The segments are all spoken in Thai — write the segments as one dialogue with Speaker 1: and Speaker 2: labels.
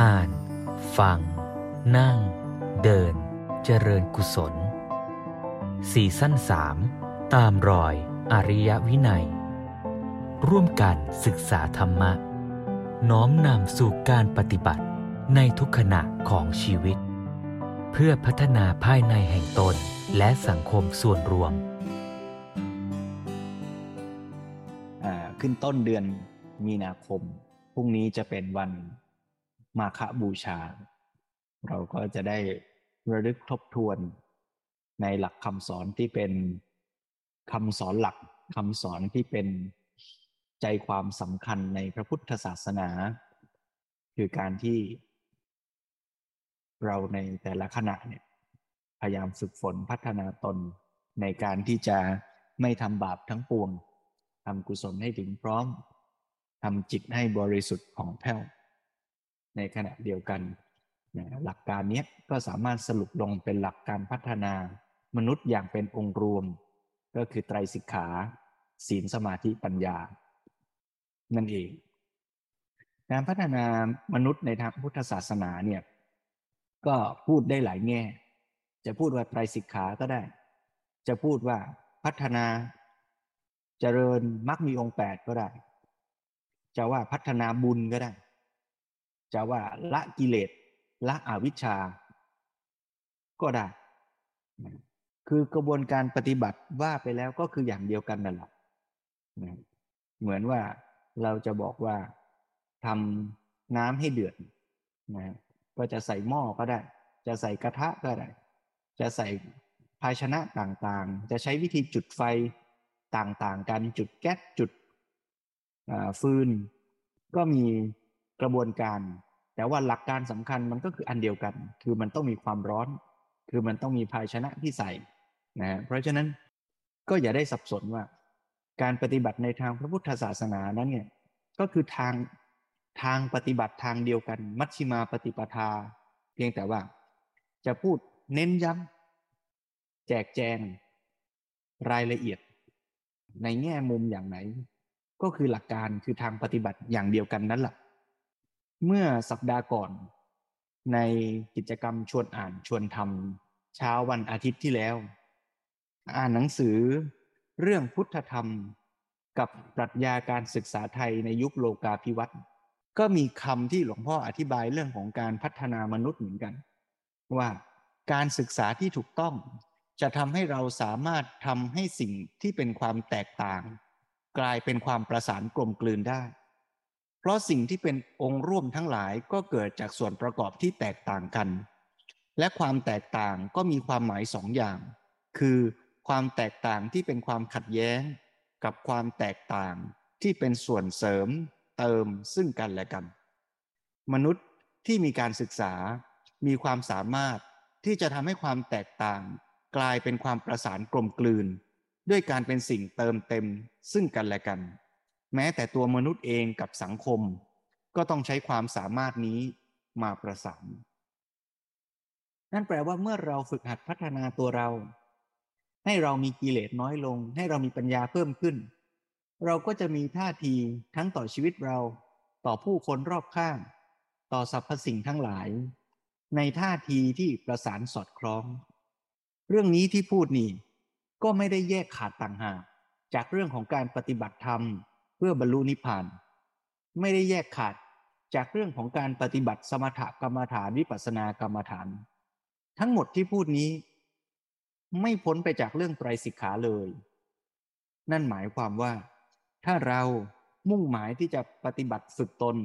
Speaker 1: อ่าน ฟัง นั่ง เดิน เจริญกุศลสี่สั้นสามตามรอยอริยวินัย ร่วมกันศึกษาธรรมะ น้อมนำสู่การปฏิบัติในทุกขณะของชีวิต เพื่อพัฒนาภายในแห่งตนและสังคมส่วนรวม
Speaker 2: ขึ้นต้นเดือนมีนาคม พรุ่งนี้จะเป็นวัน มาฆบูชา เราก็จะได้ระลึกทบทวนในหลักคำสอนที่เป็นคำสอนหลักคำสอนที่เป็นใจความสำคัญในพระพุทธศาสนา คือการที่เราในแต่ละขณะเนี่ยพยายามฝึกฝนพัฒนาตนในการที่จะไม่ทำบาปทั้งปวงทำกุศลให้ถึงพร้อมทำจิตให้บริสุทธิ์ของแผ้ว ในขณะเดียวกันหลักการนี้ก็สามารถสรุปลงเป็นหลักการพัฒนามนุษย์อย่างเป็นองค์รวม ก็คือไตรสิกขา ศีลสมาธิปัญญา นั่นเอง การพัฒนามนุษย์ในทางพุทธศาสนาเนี่ยก็พูดได้หลายแง่ จะพูดว่าไตรสิกขาก็ได้ จะพูดว่าพัฒนาเจริญมรรคมีองค์แปดก็ได้ จะว่าพัฒนาบุญก็ได้ จะว่าละกิเลสละอวิชชา ก็ได้ คือกระบวนการปฏิบัติว่าไปแล้วก็คืออย่างเดียวกันนั่นแหละเหมือนว่าเราจะบอกว่าทำน้ำให้เดือดนะก็จะใส่หม้อก็ได้ จะใส่กระทะก็ได้ จะใส่ภาชนะต่างๆ จะใช้วิธีจุดไฟต่างๆกันจุดแก๊สจุดฟืน ก็มี กระบวนการ แต่ว่าหลักการสำคัญมันก็คืออันเดียวกัน คือมันต้องมีความร้อน คือมันต้องมีภาชนะที่ใส่นะเพราะฉะนั้นก็อย่าได้สับสนว่า การปฏิบัติในทางพระพุทธศาสนานั้นเนี่ยก็คือทางทางปฏิบัติทางเดียวกัน มัชชิมาปฏิปทา เพียงแต่ว่า จะพูดเน้นย้ำแจกแจง รายละเอียด ในแง่มุมอย่างไหน ก็คือหลักการคือทางปฏิบัติอย่างเดียวกันนั่นแหละ เมื่อสัปดาห์ก่อน ในกิจกรรมชวนอ่านชวนทำเช้าวันอาทิตย์ที่แล้ว อ่านหนังสือเรื่องพุทธธรรม กับปรัชญาการศึกษาไทยในยุคโลกาภิวัตน์ก็มีคำที่หลวงพ่ออธิบายเรื่องของการพัฒนามนุษย์เหมือนกัน ว่าการศึกษาที่ถูกต้อง จะทำให้เราสามารถทำให้สิ่งที่เป็นความแตกต่าง กลายเป็นความประสานกลมกลืนได้ เพราะสิ่งที่เป็นองค์ร่วมทั้งหลายก็เกิดจากส่วนประกอบที่แตกต่างกัน และความแตกต่างก็มีความหมายสองอย่าง คือความแตกต่างที่เป็นความขัดแย้ง กับความแตกต่างที่เป็นส่วนเสริม เติมซึ่งกันและกัน มนุษย์ที่มีการศึกษา มีความสามารถที่จะทำให้ความแตกต่าง กลายเป็นความประสานกลมกลืน ด้วยการเป็นสิ่งเติมเต็มซึ่งกันและกัน แม้แต่ตัวมนุษย์เองกับสังคม ก็ต้องใช้ความสามารถนี้มาประสาน นั่นแปลว่าเมื่อเราฝึกหัดพัฒนาตัวเรา ให้เรามีกิเลสน้อยลง ให้เรามีปัญญาเพิ่มขึ้น เราก็จะมีท่าทีทั้งต่อชีวิตเรา ต่อผู้คนรอบข้าง ต่อสรรพสิ่งทั้งหลาย ในท่าทีที่ประสานสอดคล้อง เรื่องนี้ที่พูดนี่ก็ไม่ได้แยกขาดต่างหากจากเรื่องของการปฏิบัติธรรม เพื่อบรรลุนิพพาน ไม่ได้แยกขาดจากเรื่องของการปฏิบัติสมถกรรมฐานวิปัสสนากรรมฐาน ทั้งหมดที่พูดนี้ ไม่พ้นไปจากเรื่องไตรสิกขาเลย นั่นหมายความว่า ถ้าเรามุ่งหมายที่จะปฏิบัติฝึกตน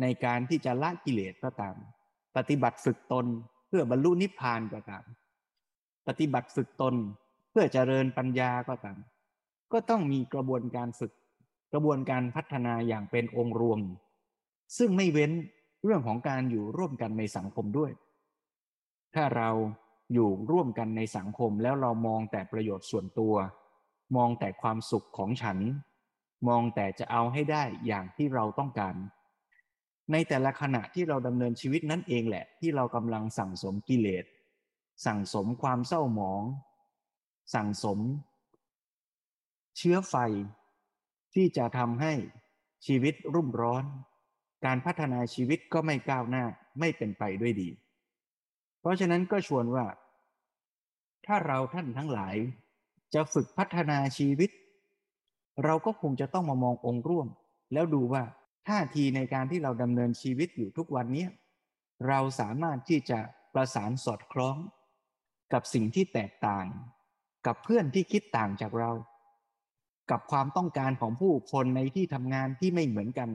Speaker 2: ในการที่จะละกิเลสก็ตาม ปฏิบัติฝึกตนเพื่อบรรลุนิพพานก็ตาม ปฏิบัติฝึกตนเพื่อเจริญปัญญาก็ตาม ก็ต้องมีกระบวนการฝึก กระบวนการพัฒนาอย่างเป็นองค์รวม ซึ่งไม่เว้นเรื่องของการอยู่ร่วมกันในสังคมด้วย ถ้าเราอยู่ร่วมกันในสังคมแล้วเรามองแต่ประโยชน์ส่วนตัว มองแต่ความสุขของฉัน มองแต่จะเอาให้ได้อย่างที่เราต้องการ ในแต่ละขณะที่เราดำเนินชีวิตนั่นเองแหละ ที่เรากำลังสั่งสมกิเลส สั่งสมความเศร้าหมอง สั่งสม เชื้อไฟ ที่จะทำให้ชีวิตรุ่มร้อน การพัฒนาชีวิตก็ไม่ก้าวหน้าไม่เป็นไปด้วยดี เพราะฉะนั้นก็ชวนว่า ถ้าเราท่านทั้งหลาย จะฝึกพัฒนาชีวิต เราก็คงจะต้องมามององค์ร่วม แล้วดูว่าท่าทีในการที่เราดำเนินชีวิตอยู่ทุกวันนี้เราสามารถที่จะประสานสอดคล้อง กับสิ่งที่แตกต่าง กับเพื่อนที่คิดต่างจากเรา กับความต้องการของผู้คนในที่ทำงานที่ไม่เหมือนกัน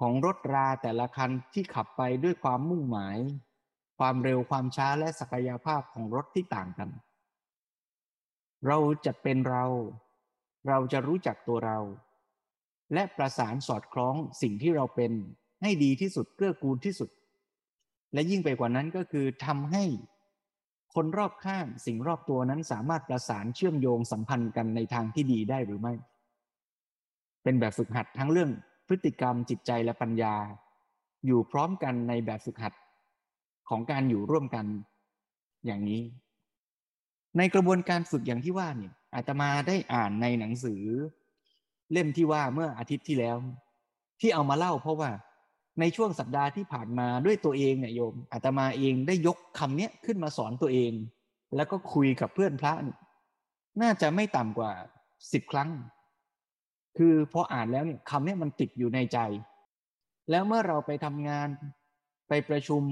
Speaker 2: ของรถราแต่ละคันที่ขับไปด้วยความมุ่งหมาย ความเร็วความช้าและศักยภาพของรถที่ต่างกัน เราจะเป็นเรา เราจะรู้จักตัวเรา และประสานสอดคล้องสิ่งที่เราเป็นให้ดีที่สุดเกื้อกูลที่สุด และยิ่งไปกว่านั้นก็คือทำให้ คนรอบข้างสิ่งรอบตัวนั้นสามารถประสานเชื่อมโยงสัมพันธ์กันในทางที่ดีได้หรือไม่ เป็นแบบฝึกหัดทั้งเรื่องพฤติกรรมจิตใจและปัญญา อยู่พร้อมกันในแบบฝึกหัดของการอยู่ร่วมกันอย่างนี้ ในกระบวนการฝึกอย่างที่ว่าเนี่ยอาตมาได้อ่านในหนังสือ เล่มที่ว่าเมื่ออาทิตย์ที่แล้ว ที่เอามาเล่าเพราะว่า ในช่วงสัปดาห์ที่ผ่านมาด้วยตัวเองเนี่ยโยมอาตมาเองได้ยกคำเนี้ยขึ้นมาสอนตัวเอง แล้วก็คุยกับเพื่อนพระน่าจะไม่ต่ำกว่าสิบครั้ง คือพออ่านแล้วเนี่ยคำนี้มันติดอยู่ในใจ แล้วเมื่อเราไปทำงาน ไปประชุม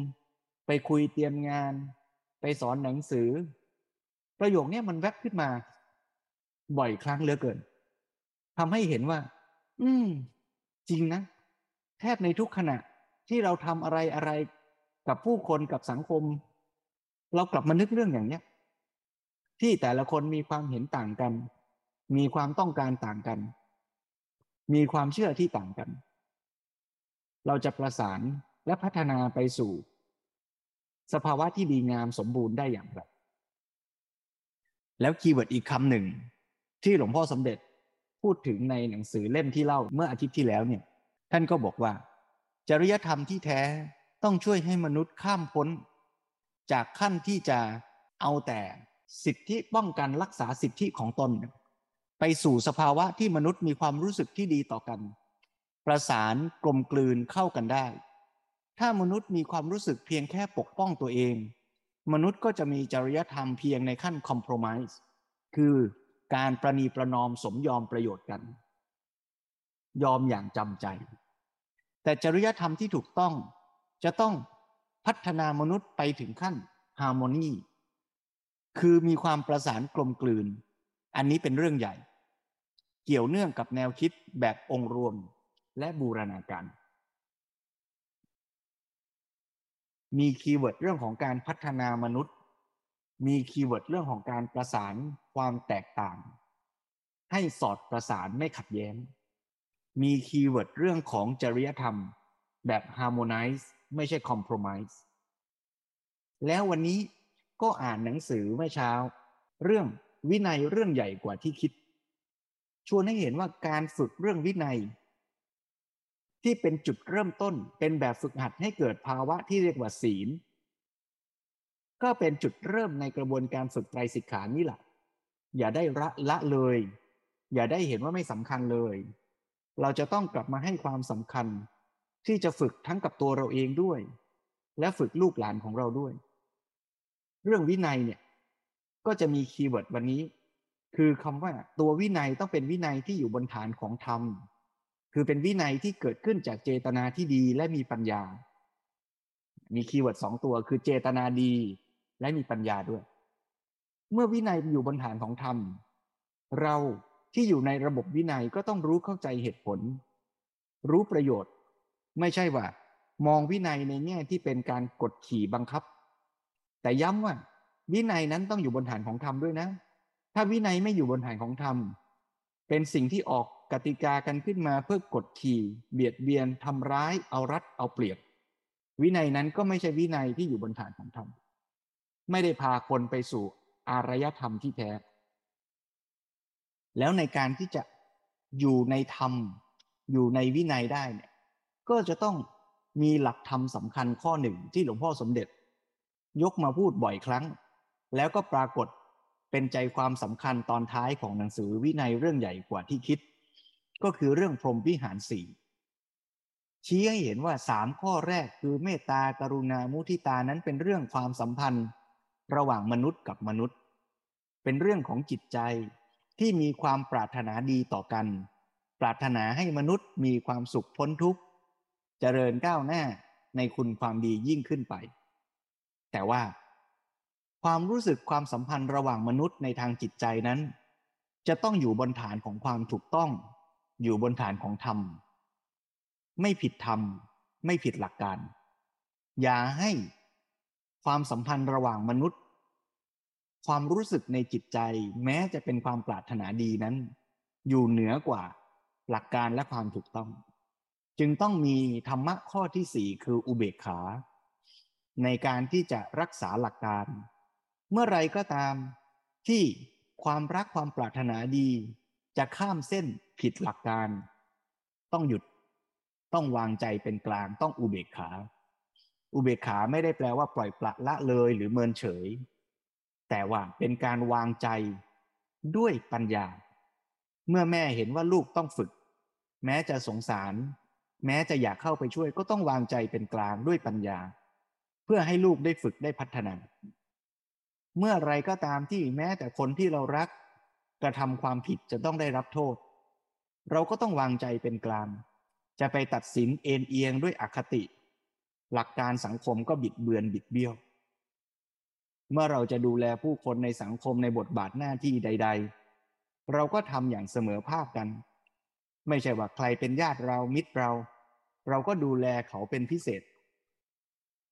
Speaker 2: ไปคุยเตรียมงาน ไปสอนหนังสือ ประโยคนี้มันแวบขึ้นมา บ่อยครั้งเหลือเกินทำให้เห็นว่า อืม จริงนะ แทบในทุกขณะที่เราทำอะไรอะไรกับผู้คนกับสังคม เรากลับมานึกเรื่องอย่างเนี้ย ที่แต่ละคนมีความเห็นต่างกัน มีความต้องการต่างกัน มีความเชื่อที่ต่างกัน เราจะประสานและพัฒนาไปสู่ สภาวะที่ดีงามสมบูรณ์ได้อย่างไรแล้ว keyword อีกคำหนึ่ง ที่หลวงพ่อสมเด็จพูดถึงในหนังสือเล่มที่เล่าเมื่ออาทิตย์ที่แล้วเนี่ย ท่านก็บอกว่า จริยธรรมที่แท้ต้องช่วยให้มนุษย์ข้ามพ้น จากขั้นที่จะเอาแต่สิทธิป้องกันรักษาสิทธิของตน ไปสู่สภาวะที่มนุษย์มีความรู้สึกที่ดีต่อกัน ประสานกลมกลืนเข้ากันได้ ถ้ามนุษย์มีความรู้สึกเพียงแค่ปกป้องตัวเอง มนุษย์ก็จะมีจริยธรรมเพียงในขั้นคอมเพลมไพร์คือการประนีประนอมสมยอมประโยชน์กัน ยอมอย่างจำใจ แต่จริยธรรมที่ถูกต้อง จะต้องพัฒนามนุษย์ไปถึงขั้นฮาร์โมนีคือมีความประสานกลมกลืน อันนี้เป็นเรื่องใหญ่ เกี่ยวเนื่องกับแนวคิดแบบองค์รวมและบูรณาการ มี keyword เรื่องของการพัฒนามนุษย์ มี keyword เรื่องของการประสานความแตกต่าง ให้สอดประสานไม่ขัดแย้ง มี keyword เรื่องของจริยธรรม แบบ harmonize ไม่ใช่ compromise แล้ววันนี้ก็อ่านหนังสือเมื่อเช้า เรื่องวินัยเรื่องใหญ่กว่าที่คิด ชวนให้เห็นว่าการฝึกเรื่องวินัย ที่เป็นจุดเริ่มต้นเป็นแบบฝึกหัดให้เกิดภาวะที่เรียกว่าศีล ก็เป็นจุดเริ่มในกระบวนการฝึกไตรสิกขานี่แหละอย่าได้ละละเลย อย่าได้เห็นว่าไม่สำคัญเลย เราจะต้องกลับมาให้ความสำคัญ ที่จะฝึกทั้งกับตัวเราเองด้วย และฝึกลูกหลานของเราด้วย เรื่องวินัยเนี่ยก็จะมี keyword วันนี้ คือคำว่าตัววินัยต้องเป็นวินัยที่อยู่บนฐานของธรรม คือเป็นวินัยที่เกิดขึ้นจากเจตนาที่ดีและมีปัญญา มี keyword สองตัวคือเจตนาดีและมีปัญญาด้วย เมื่อวินัยอยู่บนฐานของธรรม เรา ที่อยู่ในระบบวินัยก็ต้องรู้เข้าใจเหตุผล รู้ประโยชน์ ไม่ใช่ว่า มองวินัยในแง่ที่เป็นการกดขี่บังคับ แต่ย้ำว่า วินัยนั้นต้องอยู่บนฐานของธรรมด้วยนะ ถ้าวินัยไม่อยู่บนฐานของธรรมเป็นสิ่งที่ออกกติกากันขึ้นมาเพื่อกดขี่ เบียดเบียนทำร้าย เอารัดเอาเปรียบ วินัยนั้นก็ไม่ใช่วินัยที่อยู่บนฐานของธรรมไม่ได้พาคนไปสู่อารยธรรมที่แท้ แล้วในการที่จะอยู่ในธรรม อยู่ในวินัยได้เนี่ยก็จะต้องมีหลักธรรมสำคัญข้อหนึ่งที่หลวงพ่อสมเด็จ ยกมาพูดบ่อยครั้ง แล้วก็ปรากฏเป็นใจความสำคัญตอนท้ายของหนังสือวินัยเรื่องใหญ่กว่าที่คิด ก็คือเรื่องพรหมวิหารสี่ชี้ให้เห็นว่าสามข้อแรกคือเมตตากรุณามุทิตานั้นเป็นเรื่องความสัมพันธ์ ระหว่างมนุษย์กับมนุษย์ เป็นเรื่องของจิตใจ ที่มีความปรารถนาดีต่อกัน ปรารถนาให้มนุษย์มีความสุขพ้นทุกข์เจริญก้าวหน้าในคุณความดียิ่งขึ้นไป แต่ว่า ความรู้สึกความสัมพันธ์ระหว่างมนุษย์ในทางจิตใจนั้น จะต้องอยู่บนฐานของความถูกต้อง อยู่บนฐานของธรรม ไม่ผิดธรรม ไม่ผิดหลักการ อย่าให้ความสัมพันธ์ระหว่างมนุษย์ ความรู้สึกในจิตใจ แม้จะเป็นความปรารถนาดีนั้น อยู่เหนือกว่าหลักการและความถูกต้อง จึงต้องมีธรรมะข้อที่สี่คืออุเบกขา ในการที่จะรักษาหลักการ เมื่อไรก็ตามที่ความรักความปรารถนาดี จะข้ามเส้นผิดหลักการ ต้องหยุดต้องวางใจเป็นกลางต้องอุเบกขา อุเบกขาไม่ได้แปลว่าปล่อยปละละเลยหรือเมินเฉย แต่ว่าเป็นการวางใจด้วยปัญญา เมื่อแม่เห็นว่าลูกต้องฝึก แม้จะสงสาร แม้จะอยากเข้าไปช่วยก็ต้องวางใจเป็นกลางด้วยปัญญา เพื่อให้ลูกได้ฝึกได้พัฒนา เมื่อไรก็ตามที่แม้แต่คนที่เรารัก กระทำความผิดจะต้องได้รับโทษ เราก็ต้องวางใจเป็นกลาง จะไปตัดสินเอ็นเอียงด้วยอคติ หลักการสังคมก็บิดเบือนบิดเบี้ยว เมื่อเราจะดูแลผู้คนในสังคมในบทบาทหน้าที่ใด ๆ เราก็ทำอย่างเสมอภาคกัน ไม่ใช่ว่าใครเป็นญาติเรามิตรเรา เราก็ดูแลเขาเป็นพิเศษ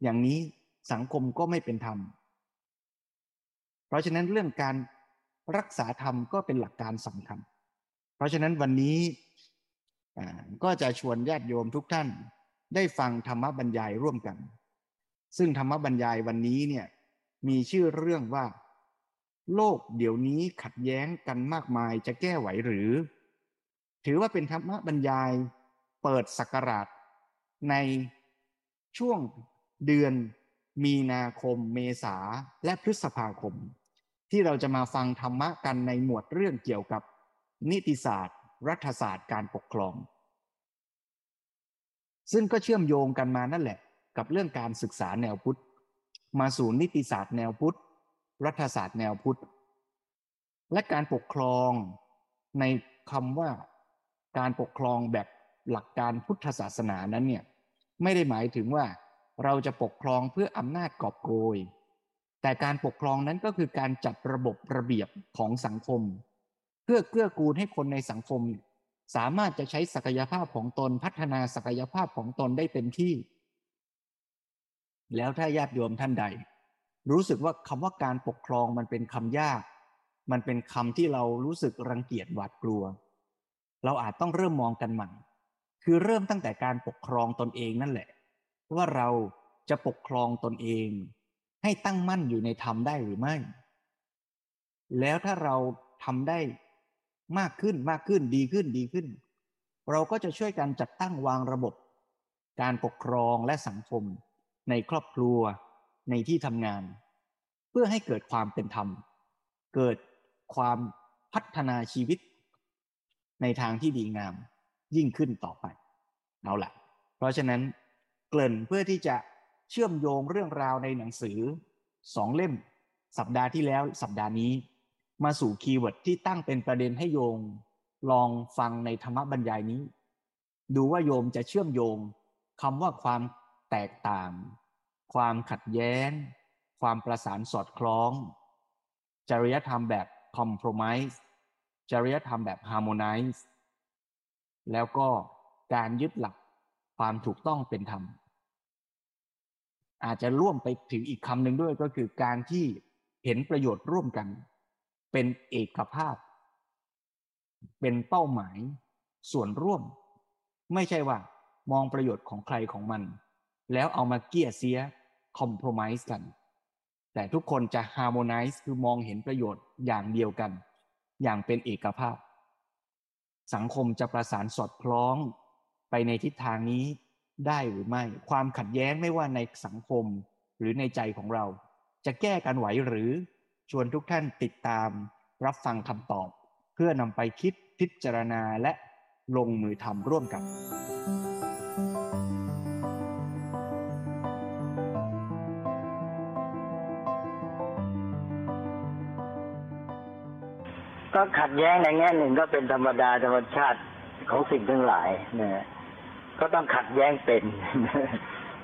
Speaker 2: อย่างนี้สังคมก็ไม่เป็นธรรม เพราะฉะนั้นเรื่องการรักษาธรรมก็เป็นหลักการสำคัญ เพราะฉะนั้นวันนี้ก็จะชวนญาติโยมทุกท่านได้ฟังธรรมบรรยายร่วมกัน ซึ่งธรรมบรรยายวันนี้เนี่ย มีชื่อเรื่องว่า โลกเดี๋ยวนี้ขัดแย้งกันมากมายจะแก้ไหวหรือ ถือว่าเป็นธรรมบรรยายเปิดสักราช ในช่วงเดือนมีนาคมเมษาและพฤษภาคม ที่เราจะมาฟังธรรมะกันในหมวดเรื่องเกี่ยวกับ นิติศาสตร์ รัฐศาสตร์การปกครอง ซึ่งก็เชื่อมโยงกันมานั่นแหละ กับเรื่องการศึกษาแนวพุทธ มาสู่นิติศาสตร์แนวพุทธ รัฐศาสตร์แนวพุทธ และการปกครองในคำว่าการปกครองแบบหลักการพุทธศาสนานั้นเนี่ยไม่ได้หมายถึงว่าเราจะปกครองเพื่ออำนาจกอบโกย แต่การปกครองนั้นก็คือการจัดระบบระเบียบของสังคม เพื่อเกื้อกูลให้คนในสังคม สามารถจะใช้ศักยภาพของตนพัฒนาศักยภาพของตนได้เต็มที่ แล้วถ้าญาติโยมท่านใด รู้สึกว่าคำว่าการปกครองมันเป็นคำยาก มันเป็นคำที่เรารู้สึกรังเกียจหวาดกลัว เราอาจต้องเริ่มมองกันใหม่ คือเริ่มตั้งแต่การปกครองตนเองนั่นแหละ ว่าเราจะปกครองตนเอง ให้ตั้งมั่นอยู่ในธรรมได้หรือไม่ แล้วถ้าเราทำได้มากขึ้นมากขึ้นดีขึ้นดีขึ้น เราก็จะช่วยกันจัดตั้งวางระบบ การปกครองและสังคม ในครอบครัว ในที่ทำงาน เพื่อให้เกิดความเป็นธรรม เกิดความพัฒนาชีวิต ในทางที่ดีงามยิ่งขึ้นต่อไปเอาละเพราะฉะนั้นเกริ่นเพื่อที่จะเชื่อมโยงเรื่องราวในหนังสือสองเล่ม สัปดาห์ที่แล้วสัปดาห์นี้ มาสู่คีย์เวิร์ดที่ตั้งเป็นประเด็นให้โยง ลองฟังในธรรมบรรยายนี้ ดูว่าโยมจะเชื่อมโยงคำว่าความ แตกต่าง ความขัดแย้ง ความประสานสอดคล้อง จริยธรรมแบบ compromise จริยธรรมแบบ harmonize แล้วก็การยึดหลักความถูกต้องเป็นธรรม อาจจะร่วมไปถึงอีกคำหนึ่งด้วยก็คือการที่เห็นประโยชน์ร่วมกัน เป็นเอกภาพ เป็นเป้าหมายส่วนร่วม ไม่ใช่ว่ามองประโยชน์ของใครของมัน แล้วเอามาเกียเสียคอม p r o m i s e กัน แต่ทุกคนจะ harmonize คือมองเห็นประโยชน์อย่างเดียวกัน อย่างเป็นเอกภาพ สังคมจะประสานสอดคล้องไปในทิศทางนี้ได้หรือไม่ ความขัดแย้งไม่ว่าในสังคมหรือในใจของเรา จะแก้กันไหวหรือชวนทุกท่านติดตามรับฟังคำตอบ เพื่อนำไปคิดพิจารณาและลงมือทำร่วมกัน
Speaker 3: ก็ขัดแย้งในแง่หนึ่งก็เป็นธรรมดาธรรมชาติของสิ่งทั้งหลายนะก็ต้องขัดแย้งเป็น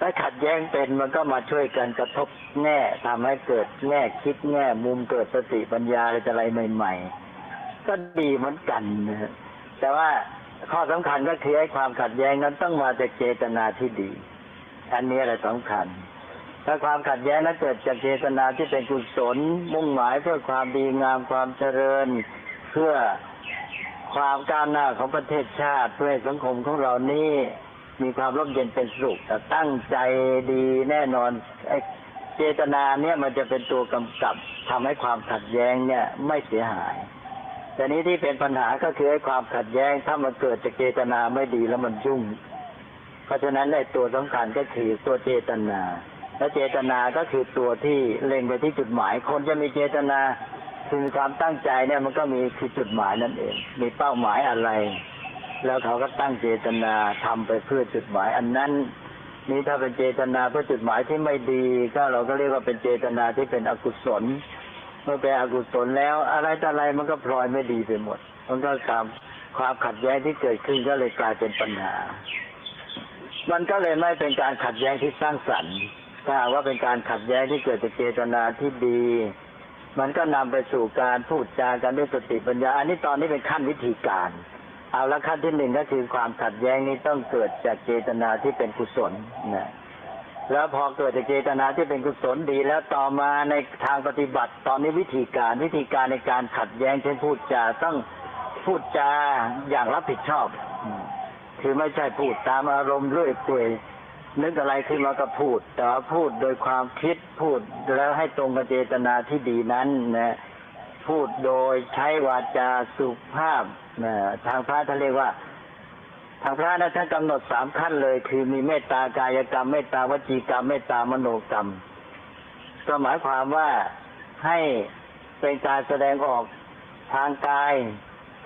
Speaker 3: ถ้าขัดแย้งเป็นมันก็มาช่วยกันกระทบแง่ทำให้เกิดแง่คิดแง่มุมเกิดสติปัญญาอะไรอะไรใหม่ ๆ ก็ดีเหมือนกันนะแต่ว่าข้อสำคัญก็คือไอ้ความขัดแย้งนั้นต้องมาจากเจตนาที่ดี อันนี้แหละสำคัญ ถ้าความขัดแย้งนั้นเกิดจากเจตนาที่เป็นกุศลมุ่งหมายเพื่อความดีงามความเจริญ เพื่อความก้าวหน้าของประเทศชาติเพื่อสังคมของเรานี้มีความร่มเย็นเป็นสุขแต่ตั้งใจดีแน่นอนเจตนาเนี่ยมันจะเป็นตัวกำกับทำให้ความขัดแย้งเนี่ยไม่เสียหาย แต่นี้ที่เป็นปัญหาก็คือไอ้ความขัดแย้งถ้ามันเกิดจากเจตนาไม่ดีแล้วมันยุ่ง เพราะฉะนั้นในตัวสำคัญก็คือตัวเจตนา และเจตนาก็คือตัวที่เล็งไปที่จุดหมาย คนจะมีเจตนา คือความตั้งใจเนี่ยมันก็มีคือจุดหมายนั่นเอง มีเป้าหมายอะไร แล้วเขาก็ตั้งเจตนาทำไปเพื่อจุดหมาย อันนั้นนี่ถ้าเป็นเจตนาเพื่อจุดหมายที่ไม่ดี ก็เราก็เรียกว่าเป็นเจตนาที่เป็นอกุศล เมื่อเป็นอกุศลแล้วอะไรต่ออะไรมันก็พลอยไม่ดีไปหมด มันก็ตามความขัดแย้งที่เกิดขึ้นก็เลยกลายเป็นปัญหา มันก็เลยไม่เป็นการขัดแย้งที่สร้างสรรค์ถ้าว่าเป็นการขัดแย้งที่เกิดจากเจตนาที่ดี มันก็นำไปสู่การพูดจากันด้วยสติปัญญา อันนี้ตอนนี้เป็นขั้นวิธีการ เอาละขั้นที่หนึ่งก็คือความขัดแย้งนี้ต้องเกิดจากเจตนาที่เป็นกุศลนะแล้วพอเกิดจากเจตนาที่เป็นกุศลดี แล้วต่อมาในทางปฏิบัติ ตอนนี้วิธีการวิธีการในการขัดแย้งเช่นพูดจาต้องพูดจาอย่างรับผิดชอบ คือไม่ใช่พูดตามอารมณ์เรื่อยเปื่อย นึกอะไรขึ้นมาก็พูด แต่ว่าพูดโดยความคิดพูดแล้วให้ตรงกับเจตนาที่ดีนั้นนะพูดโดยใช้วาจาสุภาพนะทางพระท่านเรียกว่า ทางพระนะท่านกำหนดสามขั้นเลย คือมีเมตตากายกรรมเมตตาวจีกรรมเมตตามโนกรรม ก็หมายความว่าให้เป็นการแสดงออกทางกาย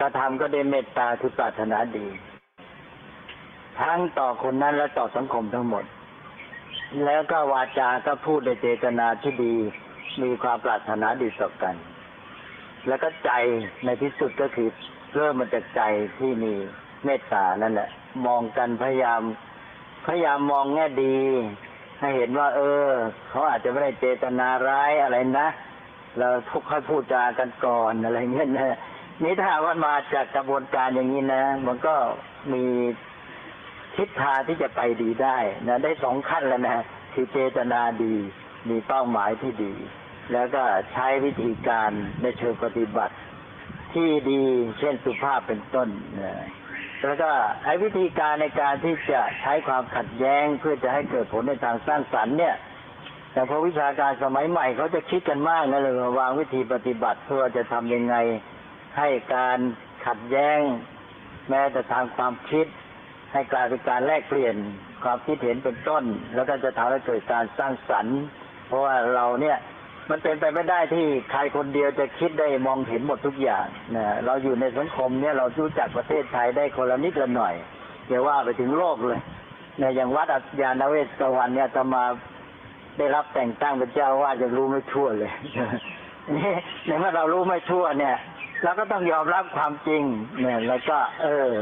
Speaker 3: กระทำก็ได้เมตตาคือปรารถนาดี ทั้งต่อคนนั้นและต่อสังคมทั้งหมด แล้วก็วาจาก็พูดในเจตนาที่ดี มีความปรารถนาดีต่อกัน แล้วก็ใจในที่สุดก็คือเริ่มมาจากใจที่มีเมตตานั่นแหละ มองกันพยายาม พยายามมองแง่ดี ให้เห็นว่า เออ เขาอาจจะไม่ได้เจตนาร้ายอะไรนะเราทุกค่อยพูดจากันก่อนอะไรเงี้ยนะนี่ถ้าว่ามาจากกระบวนการอย่างนี้นะ มันก็มี ทิศทางที่จะไปดีได้นะได้สองขั้นแล้วนะคือเจตนาดีมีเป้าหมายที่ดี แล้วก็ใช้วิธีการในเชิงปฏิบัติ ที่ดีเช่นสุภาพเป็นต้นนะแล้วก็ไอ้วิธีการในการที่จะใช้ความขัดแย้งเพื่อจะให้เกิดผลในทางสร้างสรรค์เนี่ยแต่พอวิชาการสมัยใหม่เขาจะคิดกันมากนะเลยวางวิธีปฏิบัติเพื่อจะทำยังไงให้การขัดแย้ง แม้แต่ทางความคิด ให้กลายเป็นการแลกเปลี่ยนความคิดเห็นเป็นต้น แล้วก็จะทำให้เกิดการสร้างสรรค์ เพราะว่าเราเนี่ยมันเป็นไปไม่ได้ที่ใครคนเดียวจะคิดได้มองเห็นหมดทุกอย่างนะเราอยู่ในสังคมเนี่ยเรารู้จักประเทศไทยได้คนละนิดละหน่อยเดี๋ยวว่าไปถึงโลกเลยเนี่ยอย่างวัดอัจยานเวศกวันเนี่ยจะมาได้รับแต่งตั้งเป็นเจ้าว่าจะรู้ไม่ทั่วเลยนี่ในเมื่อเรารู้ไม่ทั่วเนี่ยเราก็ต้องยอมรับความจริงเนี่ยแล้วก็ เออ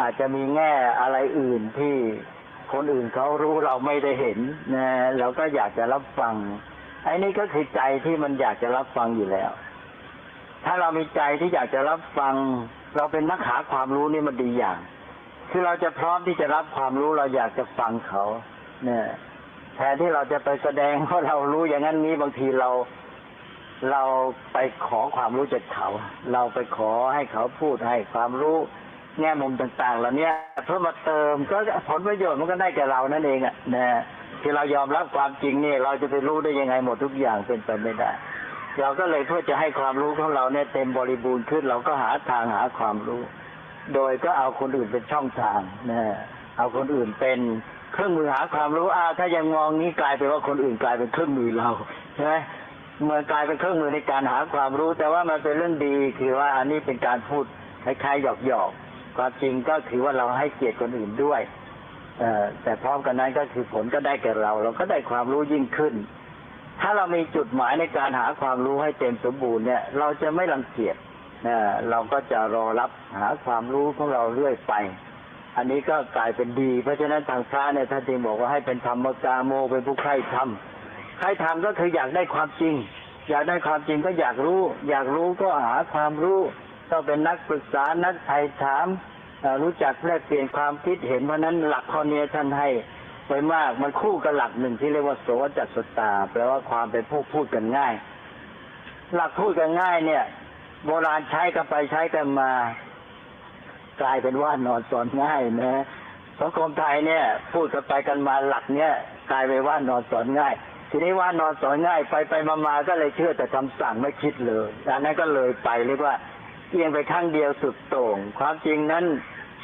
Speaker 3: อาจจะมีแง่อะไรอื่นที่คนอื่นเขารู้เราไม่ได้เห็นนะเราก็อยากจะรับฟังไอ้นี่ก็คือใจที่มันอยากจะรับฟังอยู่แล้ว ถ้าเรามีใจที่อยากจะรับฟัง เราเป็นนักหาความรู้นี่มันดีอย่าง คือเราจะพร้อมที่จะรับความรู้เราอยากจะฟังเขาเนี่ยแทนที่เราจะไปแสดงว่าเรารู้อย่างนั้นนี้บางทีเราเราไปขอความรู้จากเขา เราไปขอให้เขาพูดให้ความรู้ แง่มุมต่างๆเหล่านี้เพื่อมาเติมก็ผลประโยชน์มันก็ได้แก่เรานั่นเองอะนะที่เรายอมรับความจริงนี่เราจะไปรู้ได้ยังไงหมดทุกอย่างเป็นไปไม่ได้ เราก็เลยเพื่อจะให้ความรู้ของเราเนี่ยเต็มบริบูรณ์ขึ้น เราก็หาทางหาความรู้ โดยก็เอาคนอื่นเป็นช่องทางนะเอาคนอื่นเป็นเครื่องมือหาความรู้อ้าวถ้ายังมองนี้กลายเป็นว่าคนอื่นกลายเป็นเครื่องมือเราใช่ไหมเมื่อกลายเป็นเครื่องมือในการหาความรู้ แต่ว่ามันเป็นเรื่องดีคือว่าอันนี้เป็นการพูดคล้ายๆหยอกๆ ความจริงก็คือว่าเราให้เกียรติคนอื่นด้วยแต่พร้อมกันนั้นก็คือผลก็ได้แก่เรา เราก็ได้ความรู้ยิ่งขึ้น ถ้าเรามีจุดหมายในการหาความรู้ให้เต็มสมบูรณ์เนี่ย เราจะไม่รังเกียจนะเราก็จะรอรับหาความรู้ของเราเรื่อยไป อันนี้ก็กลายเป็นดี เพราะฉะนั้นทางพระเนี่ยท่านจึงบอกว่าให้เป็นธรรมกาโมเป็นผู้ใคร่ธรรมใคร่ธรรมก็คืออยากได้ความจริง อยากได้ความจริงก็อยากรู้ อยากรู้ก็หาความรู้ ต้องเป็นนักปรึกษานักไถ่ถามรู้จักแลกเปลี่ยนความคิดเห็นเพราะนั้นหลักข้อนี้ท่านให้ไว้มากมันคู่กับหลักหนึ่งที่เรียกว่าโสวจัสสตาแปลว่าความเป็นผู้พูดกันง่าย หลักพูดกันง่ายเนี่ย โบราณใช้กันไปใช้กันมา กลายเป็นว่านอนสอนง่ายนะสังคมไทยเนี่ย พูดกันไปกันมาหลักเนี่ยกลายเป็นว่านอนสอนง่าย ทีนี้ว่านอนสอนง่ายไปไปมามาก็เลยเชื่อแต่คำสั่งไม่คิดเลยอันนั้นก็เลยไปเรียกว่า เอียงไปข้างเดียวสุดโต่ง ความจริงนั้น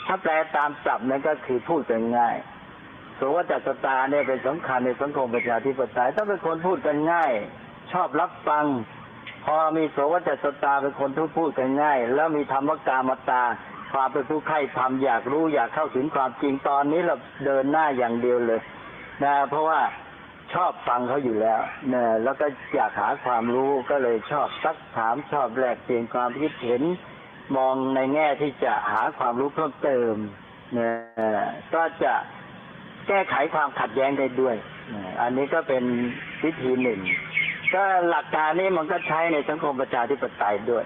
Speaker 3: ถ้าแปลตามศัพท์นั้นก็คือพูดกันง่ายโสวจัตตาเนี่ยเป็นสำคัญในสังคมประชาธิปไตยต้องเป็นคนพูดกันง่าย ชอบรับฟัง พอมีโสวจัตตาเป็นคนที่พูดกันง่าย แล้วมีธรรมกามตาความเป็นผู้ใคร่ทำอยากรู้อยากเข้าถึงความจริงตอนนี้เราเดินหน้าอย่างเดียวเลยนะเพราะว่า ชอบฟังเขาอยู่แล้วนะแล้วก็อยากหาความรู้ก็เลยชอบซักถามชอบแลกเปลี่ยนความคิดเห็น มองในแง่ที่จะหาความรู้เพิ่มเติมนะก็จะแก้ไขความขัดแย้งได้ด้วยอันนี้ก็เป็นวิธีหนึ่ง ก็หลักการนี้มันก็ใช้ในสังคมประชาธิปไตยด้วย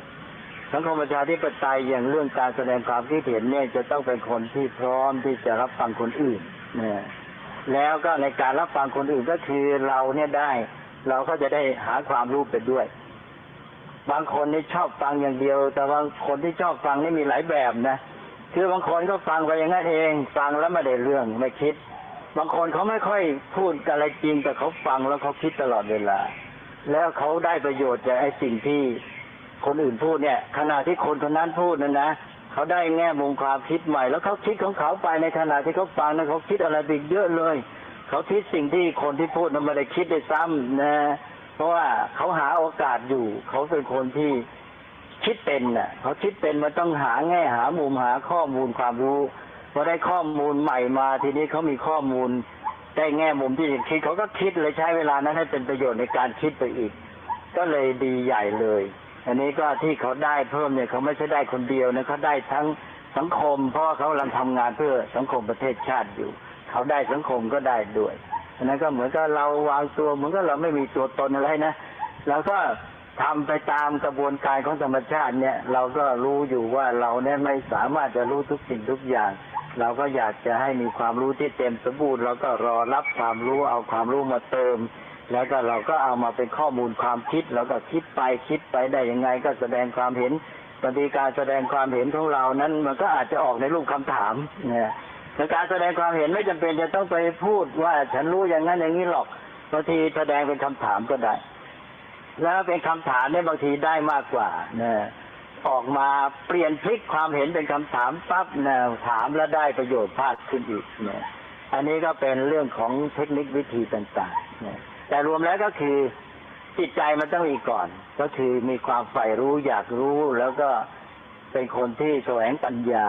Speaker 3: สังคมประชาธิปไตยอย่างเรื่องการแสดงความคิดเห็นเนี่ยจะต้องเป็นคนที่พร้อมที่จะรับฟังคนอื่นนะ แล้วก็ในการรับฟังคนอื่นก็คือเราเนี่ยได้ เราก็จะได้หาความรู้ไปด้วย บางคนนี่ชอบฟังอย่างเดียว แต่บางคนที่ชอบฟังนี่มีหลายแบบนะคือบางคนก็ฟังไปอย่างนั้นเอง ฟังแล้วไม่ได้เรื่องไม่คิด บางคนเขาไม่ค่อยพูดอะไรจริง แต่เขาฟังแล้วเขาคิดตลอดเวลา แล้วเขาได้ประโยชน์จากไอ้สิ่งที่คนอื่นพูดเนี่ย ขณะที่คนคนนั้นพูดนั่นนะ เขาได้แง่มุมความคิดใหม่ แล้วเขาคิดของเขาไปในขณะที่เขาฟังนั้นเขาคิดอะไรไปเยอะเลย เขาคิดสิ่งที่คนที่พูดนั้นไม่ได้คิดได้ซ้ำนะ เพราะว่าเขาหาโอกาสอยู่ เขาเป็นคนที่คิดเป็นน่ะ เขาคิดเป็นมันต้องหาแง่หามุมหาข้อมูลความรู้พอได้ข้อมูลใหม่มา ทีนี้เขามีข้อมูลได้แง่มุมที่คิดเขาก็คิดเลยใช้เวลานั้นให้เป็นประโยชน์ในการคิดไปอีก ก็เลยดีใหญ่เลย อันนี้ก็ที่เขาได้เพิ่มเนี่ยเขาไม่ใช่ได้คนเดียวนะเขาได้ทั้งสังคม เพราะว่าเขากำลังทำงานเพื่อสังคมประเทศชาติอยู่ เขาได้สังคมก็ได้ด้วยอันนั้นก็เหมือนกับเราวางตัวเหมือนกับเราไม่มีตัวตนอะไรนะเราก็ทำไปตามกระบวนการของธรรมชาติเนี่ย เราก็รู้อยู่ว่าเราเนี่ยไม่สามารถจะรู้ทุกสิ่งทุกอย่าง เราก็อยากจะให้มีความรู้ที่เต็มสมบูรณ์เราก็รอรับความรู้เอาความรู้มาเติม แล้วก็เราก็เอามาเป็นข้อมูลความคิดเราก็คิดไปคิดไปได้ยังไง ก็แสดงความเห็นบางทีการแสดงความเห็นของเรานั้น มันก็อาจจะออกในรูปคำถามเนี่ยในการแสดงความเห็นไม่จำเป็นจะต้องไปพูดว่าฉันรู้อย่างนั้นอย่างนี้หรอกบางทีแสดงเป็นคำถามก็ได้ แล้วเป็นคำถามเนี่ยบางทีได้มากกว่าเนี่ยออกมาเปลี่ยนพลิกความเห็นเป็นคำถามปั๊บเนี่ยถามแล้วได้ประโยชน์พลาดขึ้นอีกเนี่ยอันนี้ก็เป็นเรื่องของเทคนิควิธีต่างๆเนี่ย แต่รวมแล้วก็คือจิตใจมันต้องมีก่อน ก็คือมีความใฝ่รู้อยากรู้แล้วก็เป็นคนที่แสวงปัญญา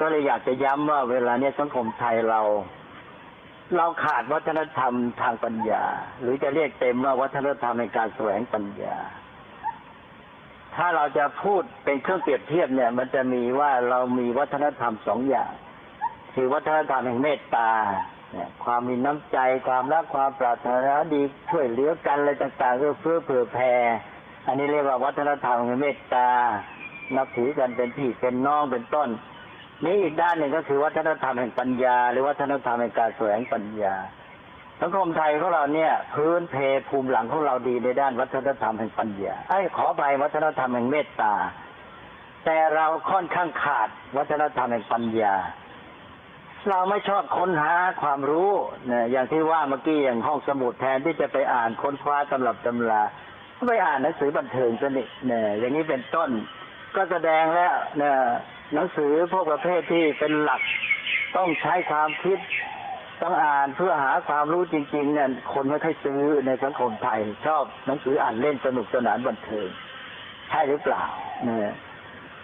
Speaker 3: ก็เลยอยากจะย้ำว่าเวลาเนี้ยสังคมไทยเรา เราขาดวัฒนธรรมทางปัญญา หรือจะเรียกเต็มว่าวัฒนธรรมในการแสวงปัญญา ถ้าเราจะพูดเป็นเครื่องเปรียบเทียบเนี่ย มันจะมีว่าเรามีวัฒนธรรมสองอย่าง คือวัฒนธรรมแห่งเมตตา ความมีน้ำใจความรักความปรารถนาดีช่วยเหลือกันอะไรต่างๆเพื่อเพื่อเผื่อแผ่อันนี้เรียกว่าวัฒนธรรมแห่งเมตตา นับถือกันเป็นพี่เป็นน้องเป็นต้น นี่อีกด้านหนึ่งก็คือวัฒนธรรมแห่งปัญญา หรือวัฒนธรรมแห่งการแสวงปัญญาสังคมไทยของเราเนี่ย พื้นเพภูมิหลังของเราดีในด้านวัฒนธรรมแห่งปัญญาไอ้ขอไปวัฒนธรรมแห่งเมตตา แต่เราค่อนข้างขาดวัฒนธรรมแห่งปัญญา เราไม่ชอบค้นหาความรู้เนี่ยอย่างที่ว่าเมื่อกี้อย่างห้องสมุดแทนที่จะไปอ่านค้นคว้าตำรับตำราก็ไปอ่านหนังสือบันเทิงซะนี่เนี่ยอย่างนี้เป็นต้น ก็แสดงแล้วเนี่ยหนังสือพวกประเภทที่เป็นหลัก ต้องใช้ความคิดต้องอ่านเพื่อหาความรู้จริง ๆ เนี่ยคนไม่ค่อยซื้อในสังคมไทย ชอบหนังสืออ่านเล่นสนุกสนานบันเทิงใช่หรือเปล่าเนี่ย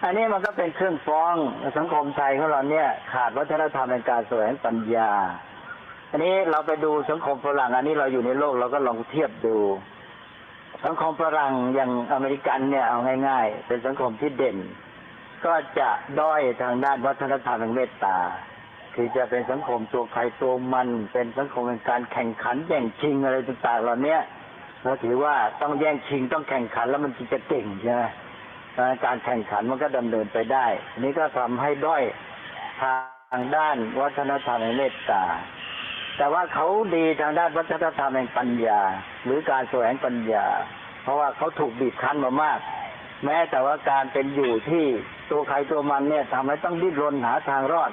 Speaker 3: อันนี้มันก็เป็นเครื่องฟ้องสังคมไทยของเราเนี่ย ขาดวัฒนธรรมในการแสวงปัญญา อันนี้เราไปดูสังคมฝรั่งอันนี้เราอยู่ในโลกเราก็ลองเทียบดู สังคมฝรั่งอย่างอเมริกันเนี่ยเอาง่าย ๆ เป็นสังคมที่เด่น ก็จะด้อยทางด้านวัฒนธรรมแห่งเมตตาคือจะเป็นสังคมตัวใครตัวมัน เป็นสังคมแห่งการแข่งขันแย่งชิงอะไรต่างๆเหล่านี้เราถือว่าต้องแย่งชิงต้องแข่งขันแล้วมันจึงจะเก่งใช่ไหม การแข่งขันมันก็ดำเนินไปได้นนี้ก็ทำให้ด้อยทางด้านวัฒนธรรมแห่งเมตตา แต่ว่าเขาดีทางด้านวัฒนธรรมแห่งปัญญา หรือการแสวงปัญญา เพราะว่าเขาถูกบีบคั้นมามาก แม้แต่ว่าการเป็นอยู่ที่ตัวใครตัวมันเนี่ยทำให้ต้องดิ้นรนหาทางรอด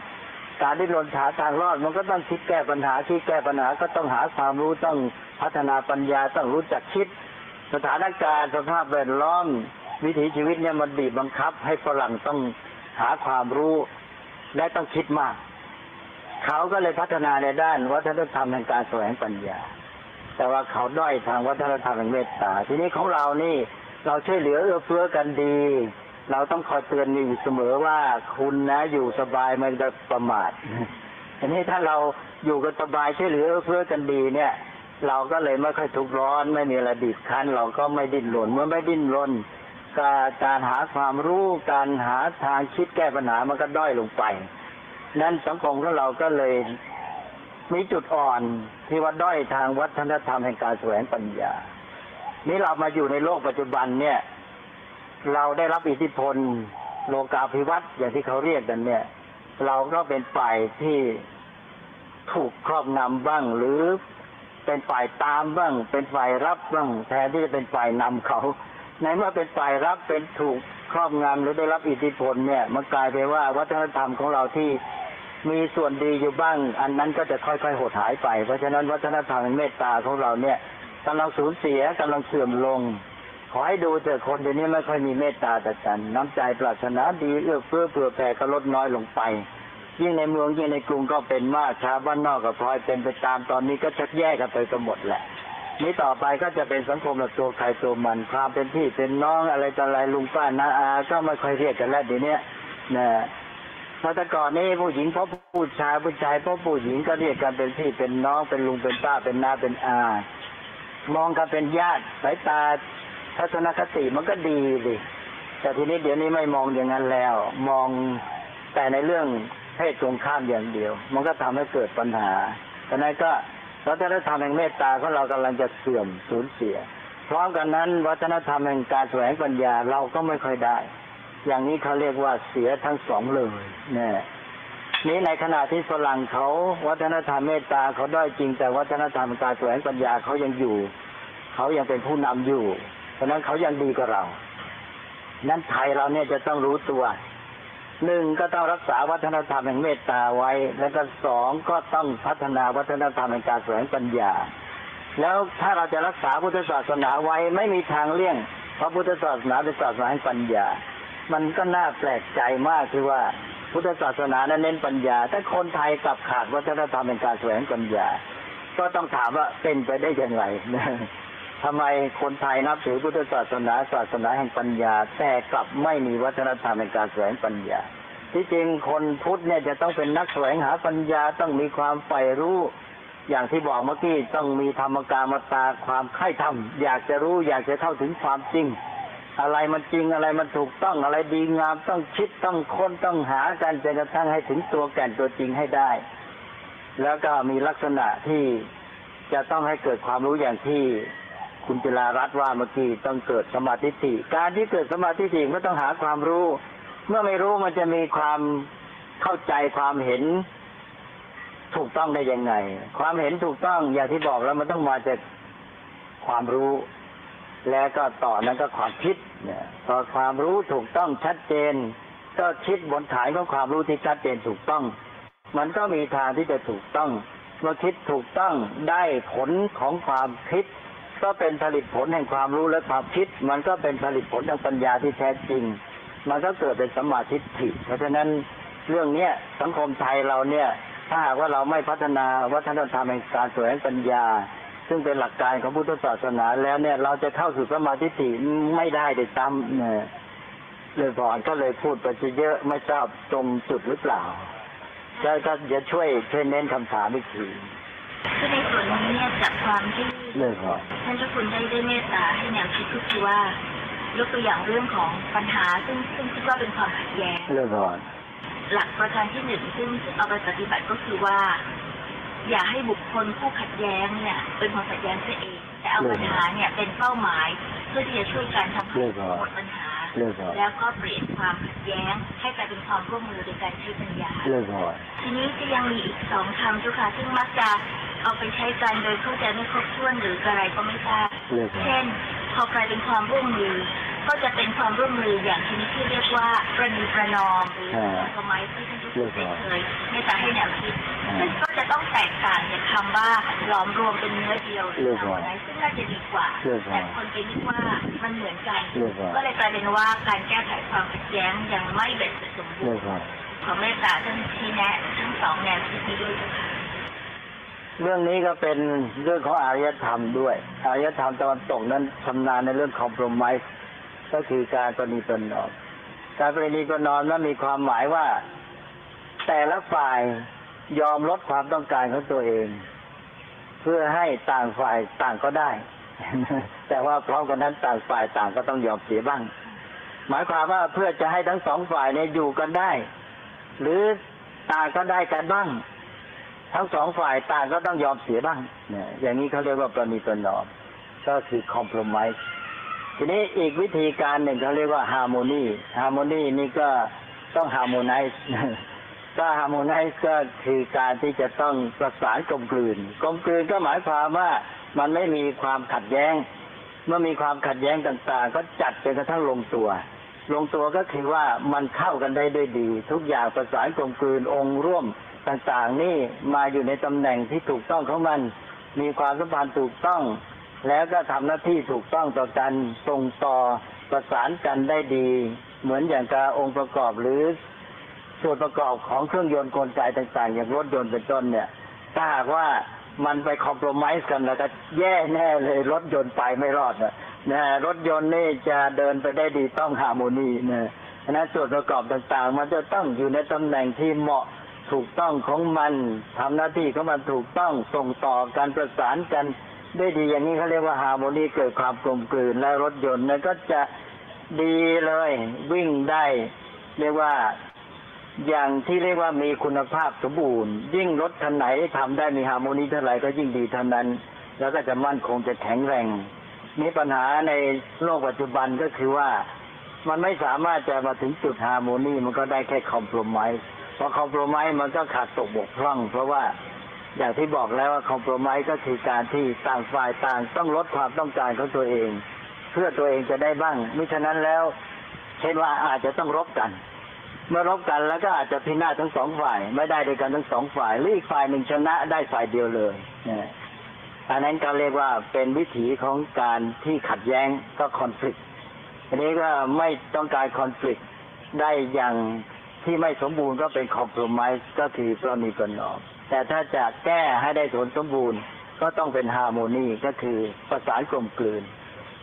Speaker 3: การดิ้นรนหาทางรอดมันก็ต้องคิดแก้ปัญหาคิดแก้ปัญหาก็ต้องหาความรู้ต้องพัฒนาปัญญาต้องรู้จักคิด สถานการณ์สภาพแวดล้อม วิถีชีวิตเนี่ยมันบีบบังคับ ให้ฝรั่งต้องหาความรู้ และต้องคิดมาก เขาก็เลยพัฒนาในด้าน วัฒนธรรมแห่งการแสวงปัญญา แต่ว่าเขาด้อยทางวัฒนธรรมแห่งเมตตา ทีนี้ของเรานี่เราช่วยเหลือเอื้อเฟื้อกันดี เราต้องคอยเตือนอยู่เสมอว่าคุณนะอยู่สบายมันจะประมาททีนี้ถ้าเราอยู่กันสบายช่วยเหลือเอื้อเฟื้อกันดีเนี่ย เราก็เลยไม่ค่อยทุกข์ร้อน ไม่มีอะไรบีบคั้น เราก็ไม่ดิ้นรนเมื่อไม่ดิ้นรน การการหาความรู้การหาทางคิดแก้ปัญหามันก็ด้อยลงไป นั้นสังคมของเราก็เลยมีจุดอ่อนที่ว่าด้อยทางวัฒนธรรมแห่งการแสวงปัญญา นี่เรามาอยู่ในโลกปัจจุบันเนี่ย เราได้รับอิทธิพลโลกาภิวัตน์อย่างที่เขาเรียกกันเนี่ย เราก็เป็นฝ่ายที่ถูกครอบงำบ้างหรือเป็นฝ่ายตามบ้าง เป็นฝ่ายรับบ้าง แทนที่จะเป็นฝ่ายนำเขา ในเมื่อเป็นฝ่ายรับเป็นถูกครอบงำหรือได้รับอิทธิพลเนี่ยมันกลายไปนว่าวัฒนธรรมของเราที่มีส่วนดีอยู่บ้าง อันนั้นก็จะค่อยๆหดหายไป เพราะฉะนั้นวัฒนธรรมเมตตาของเราเนี่ยกำลังสูญเสียกำลังเสื่อมลง ขอให้ดูเถอะคนเดี๋ยวนี้ไม่ค่อยมีเมตตาแต่กัน น้ำใจปรารถนาดีเอื้อเฟื้อเผื่อแผ่ก็ลดน้อยลงไปยิ่งในเมืองยิ่งในกรุงก็เป็นมากชาวบ้านนอกก็พลอยเป็นไปตามตอนนี้ก็ชักแยกกันไปกันหมดแหละ นี้ต่อไปก็จะเป็นสังคมแบบตัวใครตัวมันความเป็นพี่เป็นน้องอะไรต่ออะไรลุงป้าน้าอาก็ไม่ค่อยเรียกกันแล้วเดี๋ยวนี้นะพราะแต่ก่อนนี้ผู้หญิงเพราะผู้ชายผู้ชายเพราะผู้หญิงก็เรียกกันเป็นพี่เป็นน้องเป็นลุงเป็นป้าเป็นน้าเป็นอา มองกันเป็นญาติสายตาทัศนคติมันก็ดีดิแต่ทีนี้เดี๋ยวนี้ไม่มองอย่างนั้นแล้ว มองแต่ในเรื่องเพศตรงข้ามอย่างเดียว มันก็ทำให้เกิดปัญหาดังนั้นก็ วัฒนธรรมแห่งเมตตาของเรากำลังจะเสื่อมสูญเสีย พร้อมกันนั้น วัฒนธรรมแห่งการแสวงปัญญาเราก็ไม่ค่อยได้ อย่างนี้เขาเรียกว่าเสียทั้งสองเลยเนี่ยนี้ในขณะที่ฝรั่งเขาวัฒนธรรมเมตตาเขาด้อยจริง แต่วัฒนธรรมการแสวงปัญญาเขายังอยู่ เขายังเป็นผู้นำอยู่ เพราะนั้นเขายังดีกว่าเรา นั้นไทยเราเนี่ยจะต้องรู้ตัว หนึ่งก็ต้องรักษาวัฒนธรรมแห่งเมตตาไว้ แล้วก็สองก็ต้องพัฒนาวัฒนธรรมแห่งการแสวงปัญญา แล้วถ้าเราจะรักษาพุทธศาสนาไว้ไม่มีทางเลี่ยงเพราะพุทธศาสนาเป็นศาสนาแห่งปัญญา มันก็น่าแปลกใจมากคือว่าพุทธศาสนานั้นเน้นปัญญา แต่คนไทยกลับขาดวัฒนธรรมแห่งการแสวงปัญญา ก็ต้องถามว่าเป็นไปได้ยังไง ทำไมคนไทยนับถือพุทธศาสนาศาสนาแห่งปัญญา แต่กลับไม่มีวัฒนธรรมแห่งการแสวงปัญญา ที่จริงคนพุทธเนี่ยจะต้องเป็นนักแสวงหาปัญญาต้องมีความใฝ่รู้ อย่างที่บอกเมื่อกี้ต้องมีธรรมกามตาความใคร่ธรรม อยากจะรู้อยากจะเข้าถึงความจริง อะไรมันจริงอะไรมันถูกต้องอะไรดีงามต้องคิดต้องค้นต้องหากันจนกระทั่งให้ถึงตัวแก่นตัวจริงให้ได้ แล้วก็มีลักษณะที่จะต้องให้เกิดความรู้อย่างที่ คุณจิรารัตน์ว่าเมื่อกี้ต้องเกิดสมาธิิการที่เกิดสมาธิิก็ต้องหาความรู้ เมื่อไม่รู้มันจะมีความเข้าใจความเห็นถูกต้องได้ยังไง ความเห็นถูกต้องอย่างที่บอกแล้วมันต้องมาจากความรู้ แล้วก็ต่อนั้นก็ความคิดเนี่ยพอความรู้ถูกต้องชัดเจน ก็คิดบนฐานของความรู้ที่ชัดเจนถูกต้อง มันก็มีทางที่จะถูกต้อง เมื่อคิดถูกต้องได้ผลของความคิด ก็เป็นผลิตผลแห่งความรู้และความคิด มันก็เป็นผลิตผลทางปัญญาที่แท้จริง มันก็เกิดเป็นสมาธิฐิเพราะฉะนั้นเรื่องเนี้ยสังคมไทยเราเนี่ย ถ้าหากว่าเราไม่พัฒนาวัฒนธรรมแห่งการแสวงปัญญา ซึ่งเป็นหลักการของพุทธศาสนาแล้วเนี่ย เราจะเข้าสู่สมาธิฐิไม่ได้เด็ดตามเนี่ยเลยก่อนก็เลยพูดไปเยอะไม่ทราบตรงจุดหรือเปล่าจะก็จะช่วยช่วยเน้นคำถามอีกที
Speaker 4: คือในส่วนนี้เนี่ยจากความที่
Speaker 3: เลิกก่อน
Speaker 4: ท่านเจ้าคุณได้ได้เมตตาให้แนวคิดก็คือว่ายกตัวอย่างเรื่องของปัญหาซึ่งซึ่งคิดว่าเป็นความขัดแย้ง
Speaker 3: เลิกก่อน
Speaker 4: หลักประการที่หนึ่งซึ่งซึ่งเอาไปปฏิบัติก็คือว่า อย่าให้บุคคลผู้ขัดแย้งเนี่ย เป็นความขัดแย้งตัวเองแต่เอาปัญหาเนี่ยเป็นเป้าหมายเพื่อที่จะช่วยกันทำให้หมดปัญหา
Speaker 3: เลิกก่อน
Speaker 4: แล้วก็เปลี่ยนความขัดแย้งให้กลายเป็นความร่วมมือโดยการใช้ปัญญา
Speaker 3: เลิกก่อน
Speaker 4: ทีนี้จะยังมีอีกสองคำเจ้าค่ะซึ่งมักจะ เอาไปใช้กันโดยเข้าใจไม่ครบถ้วนหรืออะไรก็ไม่ทราบ
Speaker 3: เลิกก่อน
Speaker 4: เช่น พอกลายเป็นความร่วมมือ ก็จะเป็นความร่วมมืออย่างชนิดที่เรียกว่าประนีประนอมหรือคอมไมที่ท่านผู้ชมได้เคยเมตตาให้แนวคิดซึ่งก็จะต้องแตกต่างจากคำว่าหลอมรวมเป็นเนื้อเดียวหรือทำอะไรซึ่งน่าจะดีกว่า แต่คนจะคิดว่ามันเหมือนกัน
Speaker 3: เลิกก่อน
Speaker 4: ก็เลยกลายเป็นว่าการแก้ไขความขัดแย้งยังไม่เบ็ดเสร็จสมบู
Speaker 3: เลิ
Speaker 4: ร
Speaker 3: ก
Speaker 4: ณ์
Speaker 3: ก่อน
Speaker 4: ขอเมตตาท่านชี้แนะทั้งสองแนวคิดนี้ด้วยเจ้าค่ะ
Speaker 3: เรื่องนี้ก็เป็นเรื่องของอารยธรรมด้วย อารยธรรมตะวันตกนั้นชำนาญในเรื่องคอมโพรไมซ์ก็คือการประนีประนอมการประนีประนอมนั้นมีความหมายว่า แต่ละฝ่ายยอมลดความต้องการของตัวเอง เพื่อให้ต่างฝ่ายต่างก็ได้ แต่ว่าพร้อมกันนั้นต่างฝ่ายต่างก็ต้องยอมเสียบ้าง หมายความว่าเพื่อจะให้ทั้งสองฝ่ายเนี่ยอยู่กันได้ หรือต่างก็ได้กันบ้าง ทั้งสองฝ่ายต่างก็ต้องยอมเสียบ้างเนี่ยอย่างนี้เขาเรียกว่าประนีประนอมก็คือคอม p r o m i s e ทีนี้อีกวิธีการหนึ่งเขาเรียกว่า harmony harmony นี่ก็ต้อง harmonize ก็ harmonize ก็คือการที่จะต้องประสานกลมกลืน กลมกลืนก็หมายความว่ามันไม่มีความขัดแย้ง เมื่อมีความขัดแย้งต่าง ๆ ก็จัดจนกระทั่งลงตัว ลงตัวก็คือว่ามันเข้ากันได้ด้วยดี ทุกอย่างประสานกลมกลืนองค์ร่วม ต่างๆนี่มาอยู่ในตำแหน่งที่ถูกต้องของมัน มีความสัมพันธ์ถูกต้อง แล้วก็ทำหน้าที่ถูกต้องต่อกันส่งต่อประสานกันได้ดี เหมือนอย่างกับองค์ประกอบหรือ ส่วนประกอบของเครื่องยนต์กลไกต่างๆ อย่างรถยนต์เป็นต้นเนี่ย ถ้าหากว่ามันไปคอมโพรไมซ์กันแล้วก็แย่แน่เลยรถยนต์ไปไม่รอดนะนะรถยนต์นี่จะเดินไปได้ดีต้อง harmony นะฉะนั้นส่วนประกอบต่างๆ มันจะต้องอยู่ในตำแหน่งที่เหมาะ ถูกต้องของมันทำหน้าที่ของมันถูกต้องส่งต่อการประสานกันได้ดีอย่างนี้เขาเรียกว่า harmony เกิดความกลมกลืนและรถยนต์นั้นก็จะดีเลย วิ่งได้ เรียกว่าอย่างที่เรียกว่ามีคุณภาพสมบูรณ์ ยิ่งรถคันไหนทำได้มี harmony เท่าไหร่ก็ยิ่งดีเท่านั้น แล้วก็จะมั่นคงจะแข็งแรงมีปัญหาในโลกปัจจุบันก็คือว่ามันไม่สามารถจะมาถึงจุดฮาร์โมนีมันก็ได้แค่คอมโพรไมซ์ พอคอมโพรไมซ์มันก็ขาดตกบกพร่อง เพราะว่าอย่างที่บอกแล้วว่าคอมโพรไมซ์ก็คือการที่ต่างฝ่ายต่างต้องลดความต้องการของตัวเอง เพื่อตัวเองจะได้บ้างมิฉะนั้นแล้ว เช่นว่าอาจจะต้องรบกัน เมื่อรบกันแล้วก็อาจจะพินาศทั้งสองฝ่าย ไม่ได้ด้วยกันทั้งสองฝ่ายหรืออีกฝ่ายหนึ่งชนะได้ฝ่ายเดียวเลยนะอันนั้นก็เรียกว่าเป็นวิถีของการที่ขัดแย้งก็คอน FLICT อันนี้ก็ไม่ต้องการคอน FLICT ได้อย่าง ที่ไม่สมบูรณ์ก็เป็นคอม p r o m i s e ก็คือประนีประนอม แต่ถ้าจะแก้ให้ได้ผลสมบูรณ์ ก็ต้องเป็นฮาร์โมนีก็คือประสานกลมกลืน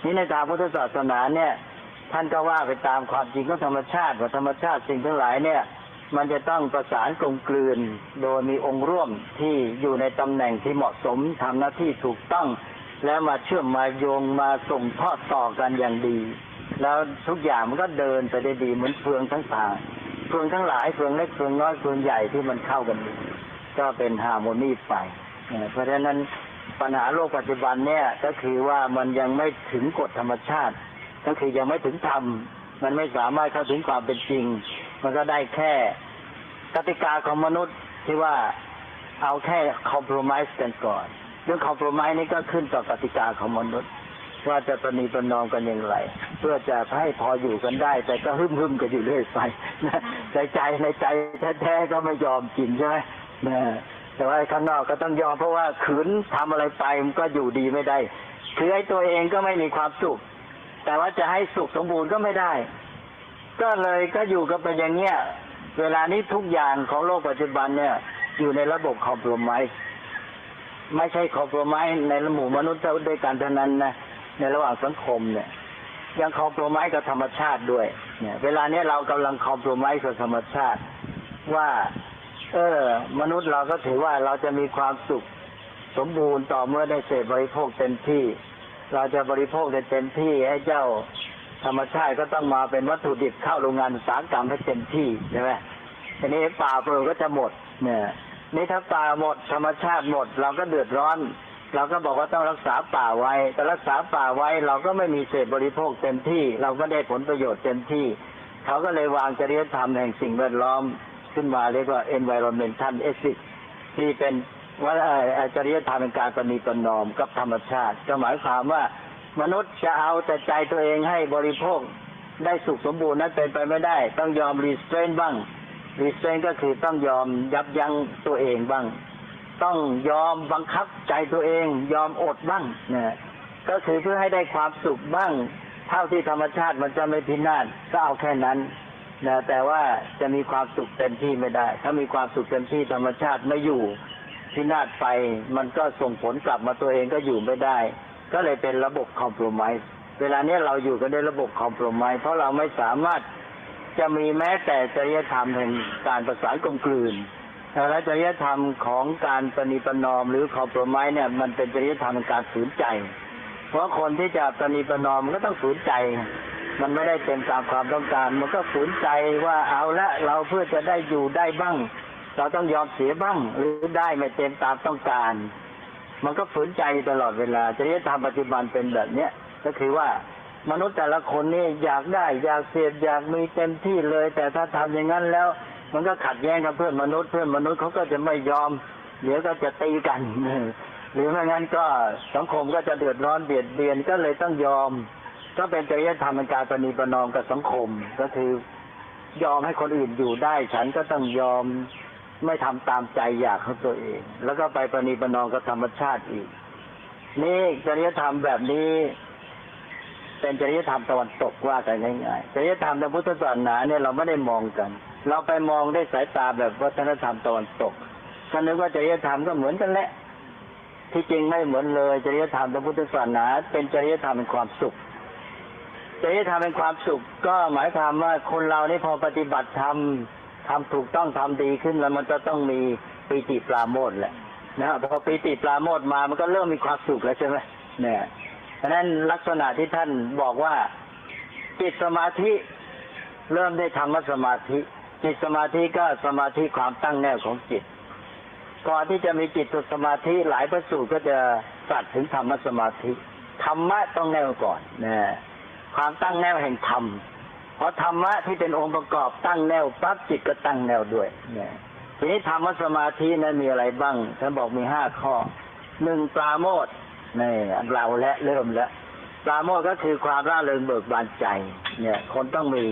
Speaker 3: นี่ในทางพุทธศาสนาเนี่ย ท่านก็ว่าไปตามความจริงของธรรมชาติว่าธรรมชาติสิ่งทั้งหลายเนี่ย มันจะต้องประสานกลมกลืน โดยมีองค์ร่วมที่อยู่ในตำแหน่งที่เหมาะสมทำหน้าที่ถูกต้อง แล้วมาเชื่อมมาโยงมาส่งทอดต่อกันอย่างดี แล้วทุกอย่างมันก็เดินไปได้ดีเหมือนเฟืองทั้งสาม เฟืองทั้งหลายเฟืองเล็กเฟืองน้อยเฟืองใหญ่ที่มันเข้ากัน ก็เป็นฮาร์โมนีไปเพราะฉะนั้นปัญหาโลกปัจจุบันเนี่ยก็คือว่ามันยังไม่ถึงกฎธรรมชาติ ก็คือยังไม่ถึงธรรมมันไม่สามารถเข้าถึงความเป็นจริง มันก็ได้แค่กติกาของมนุษย์ที่ว่าเอาแค่คอม p r o m i s e กันก่อน เรื่องคอม p r o m i s e นี่ก็ขึ้นต่อกติกาของมนุษย์ ว่าจะประนีประนอมกันอย่างไร เพื่อจะให้พออยู่กันได้ แต่ก็หึมหึมๆกันอยู่เรื่อยไปนะใจใจในใจแท้ๆก็ไม่ยอมกินใช่ไหมนะแต่ว่าข้างนอกก็ต้องยอมเพราะว่าขืนทำอะไรไปมันก็อยู่ดีไม่ได้คือไอ้ตัวเองก็ไม่มีความสุข แต่ว่าจะให้สุขสมบูรณ์ก็ไม่ได้ ก็เลยก็อยู่กันเป็นอย่างเงี้ยเวลานี้ทุกอย่างของโลกปัจจุบันเนี่ย อยู่ในระบบคอมโพรไมซ์ไม่ใช่คอมโพรไมซ์ในหมู่มนุษย์ด้วยกันเท่านั้นนะ ในระหว่างสังคมเนี่ยยังคอมโพรไมซ์กับธรรมชาติด้วย เนี่ย เวลาเนี้ยเรากำลังคอมโพรไมซ์กับธรรมชาติ ว่า เออ มนุษย์เราก็ถือว่าเราจะมีความสุขสมบูรณ์ต่อเมื่อได้เสพบริโภคเต็มที่ เราจะบริโภคได้เต็มที่ให้เจ้าธรรมชาติก็ต้องมาเป็นวัตถุดิบเข้าโรงงานอุตสาหกรรมให้เต็มที่ใช่ไหมทีนี้ป่าเปลือกก็จะหมด เนี่ยนี่ถ้าป่าหมดธรรมชาติหมด เราก็เดือดร้อน เราก็บอกว่าต้องรักษาป่าไว้แต่รักษาป่าไว้เราก็ไม่มีเศษบริโภคเต็มที่ เราก็ได้ผลประโยชน์เต็มที่ เขาก็เลยวางจริยธรรมแห่งสิ่งแวดล้อมขึ้นมาเรียกว่า environmental ethics ที่เป็นว่าจริยธรรมเป็นการปณีประนอมกับธรรมชาติ ก็หมายความว่ามนุษย์จะเอาแต่ใจตัวเองให้บริโภคได้สุขสมบูรณ์นั้นเป็นไปไม่ได้ ต้องยอมรีสเตรนบ้างรีสเตรนก็คือต้องยอมยับยั้งตัวเองบ้าง ต้องยอมบังคับใจตัวเอง ยอมอดบ้างนะก็คือเพื่อให้ได้ความสุขบ้าง เท่าที่ธรรมชาติมันจะไม่พินาศก็เอาแค่นั้นนะแต่ว่าจะมีความสุขเต็มที่ไม่ได้ ถ้ามีความสุขเต็มที่ธรรมชาติไม่อยู่พินาศไป มันก็ส่งผลกลับมาตัวเองก็อยู่ไม่ได้ ก็เลยเป็นระบบคอมโพรไมส์เวลานี้เราอยู่กันในระบบคอมโพรไมส์เพราะเราไม่สามารถจะมีแม้แต่จริยธรรมแห่งการประสานกลมกลืน และจริยธรรมของการปณีประนอมหรือคอมโพรไมส์เนี่ยมันเป็นจริยธรรมการฝืนใจ เพราะคนที่จะปณีประนอมมันก็ต้องฝืนใจ มันไม่ได้เป็นตามความต้องการ มันก็ฝืนใจว่าเอาละเราเพื่อจะได้อยู่ได้บ้าง เราต้องยอมเสียบ้าง หรือได้ไม่เต็มตามต้องการ มันก็ฝืนใจตลอดเวลาจริยธรรมปัจจุบันเป็นแบบเนี้ยก็คือว่ามนุษย์แต่ละคนนี่อยากได้ อยากเสพอยากมีเต็มที่เลย แต่ถ้าทำอย่างนั้นแล้ว มันก็ขัดแย้งกับเพื่อนมนุษย์เพื่อนมนุษย์เขาก็จะไม่ยอม เดี๋ยวก็จะตีกันหรือไม่งั้นก็สังคมก็จะเดือดร้อนเบียดเบียนก็เลยต้องยอม ก็เป็นจริยธรรมการปณีประนอมกับสังคม ก็คือยอมให้คนอื่นอยู่ได้ ฉันก็ต้องยอมไม่ทำตามใจอยากของตัวเอง แล้วก็ไปประนีประนอมกับธรรมชาติอีก นี่จริยธรรมแบบนี้ เป็นจริยธรรมตะวันตกว่ากันง่ายๆจริยธรรมทางพุทธศาสนาเนี่ยเราไม่ได้มองกัน เราไปมองได้สายตาแบบวัฒนธรรมตะวันตกก็นึกว่าจริยธรรมก็เหมือนกันแหละ ที่จริงไม่เหมือนเลย จริยธรรมทางพุทธศาสนา เป็นจริยธรรมเป็นความสุขจริยธรรมเป็นความสุข ก็หมายความว่าคนเรานี่พอปฏิบัติธรรมทำถูกต้องทำดีขึ้นแล้วมันจะต้องมีปีติปราโมทแหละนะพอปีติปราโมทมามันก็เริ่มมีความสุขแล้วใช่ไหมเนี่ยเพราะนั้นลักษณะที่ท่านบอกว่าจิตสมาธิเริ่มได้ธรรมสมาธิ จิตสมาธิก็สมาธิความตั้งแน่ของจิต ก่อนที่จะมีจิตสมาธิหลายพระสูตรก็จะสัตว์ถึงธรรมสมาธิธรรมะต้องแน่วก่อนนะความตั้งแน่วแห่งธรรมเพราะธรรมะที่เป็นองค์ประกอบตั้งแนวปั๊บจิตก็ตั้งแนวด้วยเนี่ยทีนี้ธรรมสมาธินั้นมีอะไรบ้างท่านบอกมีห้าข้อหนึ่งปราโมทนี่เราและเริ่มแล้วปราโมทก็คือความร่าเริงเบิกบานใจ เนี่ย คนต้องมี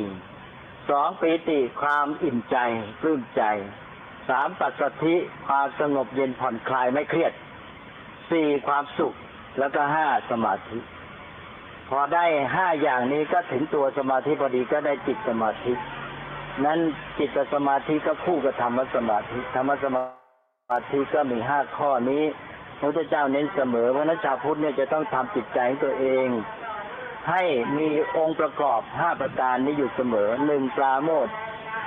Speaker 3: สองปีติความอิ่มใจปลื้มใจสามปัสสธิความสงบเย็นผ่อนคลายไม่เครียดสี่ความสุขแล้วก็ห้าสมาธิ พอได้ห้าอย่างนี้ก็ถึงตัวสมาธิพอดีก็ได้จิตสมาธิ นั้นจิตสมาธิก็คู่กับธรรมสมาธิธรรมสมาธิก็มีห้าข้อนี้พระเจ้าเน้นเสมอว่านักชาวพุทธเนี่ยจะต้องทำจิตใจตัวเอง ให้มีองค์ประกอบห้าประการนี้อยู่เสมอหนึ่งปราโมท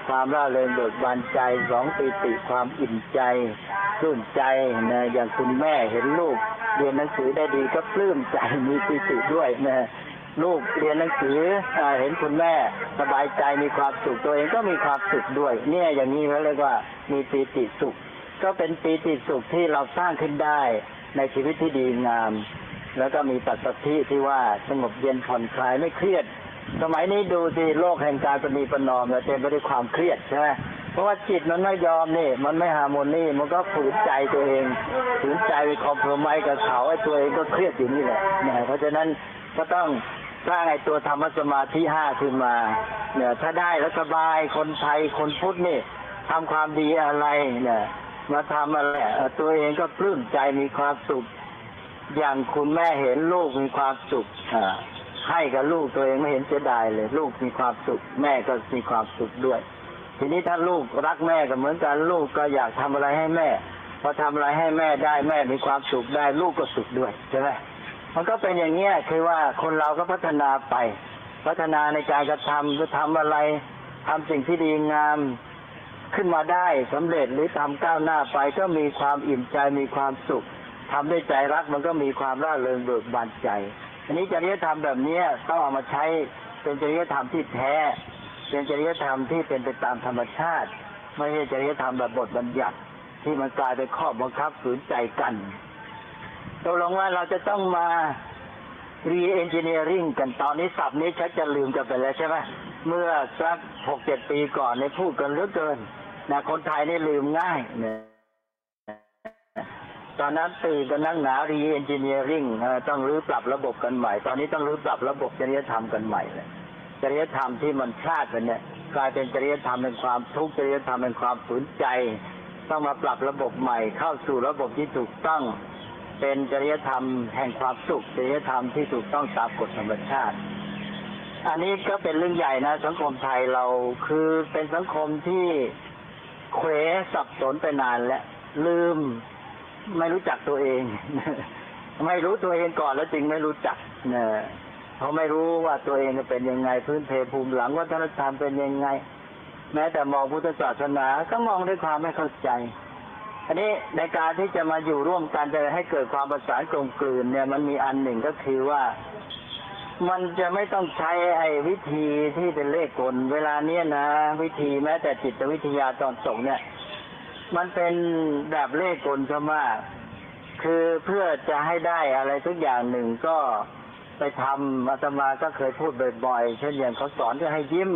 Speaker 3: ความร่าเริงเบิกบานใจสองปิติความอิ่มใจปลื้มใจนะอย่างคุณแม่เห็นลูกเรียนหนังสือได้ดีก็ปลื้มใจมีปิติด้วยนะลูกเรียนหนังสือเห็นคุณแม่สบายใจมีความสุขตัวเองก็มีความสุขด้วย เนี่ยอย่างนี้เขาเรียกว่ามีปิติสุข ก็เป็นปีติสุขที่เราสร้างขึ้นได้ในชีวิตที่ดีงาม แล้วก็มีปัสสธิที่ว่าสงบเย็นผ่อนคลายไม่เครียด สมัยนี้ดูสิโลกแห่งการปณีประนอมเนี่ยเต็มไปด้วยความเครียดใช่ไหมเพราะว่าจิตมันไม่ยอมนี่ มันไม่ฮาร์โมนีมันก็ฝืนใจตัวเองฝืนใจไปคอมโพรไมกับเขาไอ้ตัวเองก็เครียดอยู่นี่แหละเนี่ยเพราะฉะนั้นก็ต้องสร้างไอ้ตัวธรรมสมาธิห้าขึ้นมา เนี่ย ถ้าได้แล้วสบายคนไทยคนพุทธนี่ทำความดีอะไรเนี่ยมาทำอะไรตัวเองก็ปลื้มใจมีความสุข อย่างคุณแม่เห็นลูกมีความสุขอ่าให้กับลูกตัวเองไม่เห็นเสียดายเลย ลูกมีความสุข แม่ก็มีความสุขด้วย ทีนี้ถ้าลูกรักแม่ก็เหมือนกันลูกก็อยากทำอะไรให้แม่ พอทำอะไรให้แม่ได้แม่มีความสุขได้ ลูกก็สุขด้วยใช่ไหมมันก็เป็นอย่างเงี้ยคือว่าคนเราก็พัฒนาไป พัฒนาในการกระทำจะทำอะไรทำสิ่งที่ดีงามขึ้นมาได้สำเร็จหรือทำก้าวหน้าไปก็มีความอิ่มใจมีความสุข ทำด้วยใจรักมันก็มีความร่าเริงเบิกบานใจ อันนี้จริยธรรมแบบนี้ต้องเอามาใช้เป็นจริยธรรมที่แท้ เป็นจริยธรรมที่เป็นไปตามธรรมชาติ ไม่ใช่จริยธรรมแบบบทบัญญัติที่มันกลายเป็นข้อบังคับฝืนใจกันตกลงว่าเราจะต้องมา re-engineering กันตอนนี้ศัพท์นี้ชักจะลืมกันไปแล้วใช่ไหมเมื่อสักหกเจ็ดปีก่อนในพูดกันเหลือเกินนะคนไทยนี่ลืมง่ายเนี่ย ตอนนั้นตื่นกันนั่งหนา re-engineering ต้องรื้อปรับระบบกันใหม่ ตอนนี้ต้องรื้อปรับระบบจริยธรรมกันใหม่เลยจริยธรรมที่มันพลาดไปเนี่ยกลายเป็นจริยธรรมเป็นความทุกข์จริยธรรมเป็นความฝืนใจ ต้องมาปรับระบบใหม่ เข้าสู่ระบบที่ถูกต้อง เป็นจริยธรรมแห่งความสุขจริยธรรมที่ถูกต้องตามกฎธรรมชาติ อันนี้ก็เป็นเรื่องใหญ่นะ สังคมไทยเราคือเป็นสังคมที่เควสับสนไปนานแล้วลืม ไม่รู้จักตัวเอง ไม่รู้ตัวเองก่อนแล้วจึงไม่รู้จักเนี่ยเขาไม่รู้ว่าตัวเองเป็นยังไงพื้นเพภูมิหลังวัฒนธรรมเป็นยังไง แม้แต่มองพุทธศาสนาก็มองด้วยความไม่เข้าใจ อันนี้ในการที่จะมาอยู่ร่วมกันจะให้เกิดความประสานกลมกลืนเนี่ย มันมีอันหนึ่งก็คือว่ามันจะไม่ต้องใช้ไอ้วิธีที่เป็นเลขกล เวลาเนี้ยนะ วิธีแม้แต่จิตวิทยาตอนส่งเนี่ย มันเป็นแบบเลขกลซะมาก คือเพื่อจะให้ได้อะไรทุกอย่างหนึ่งก็ไปทำอาตมาก็เคยพูดบ่อยๆ เช่นอย่างเขาสอนจะให้ยิ้ม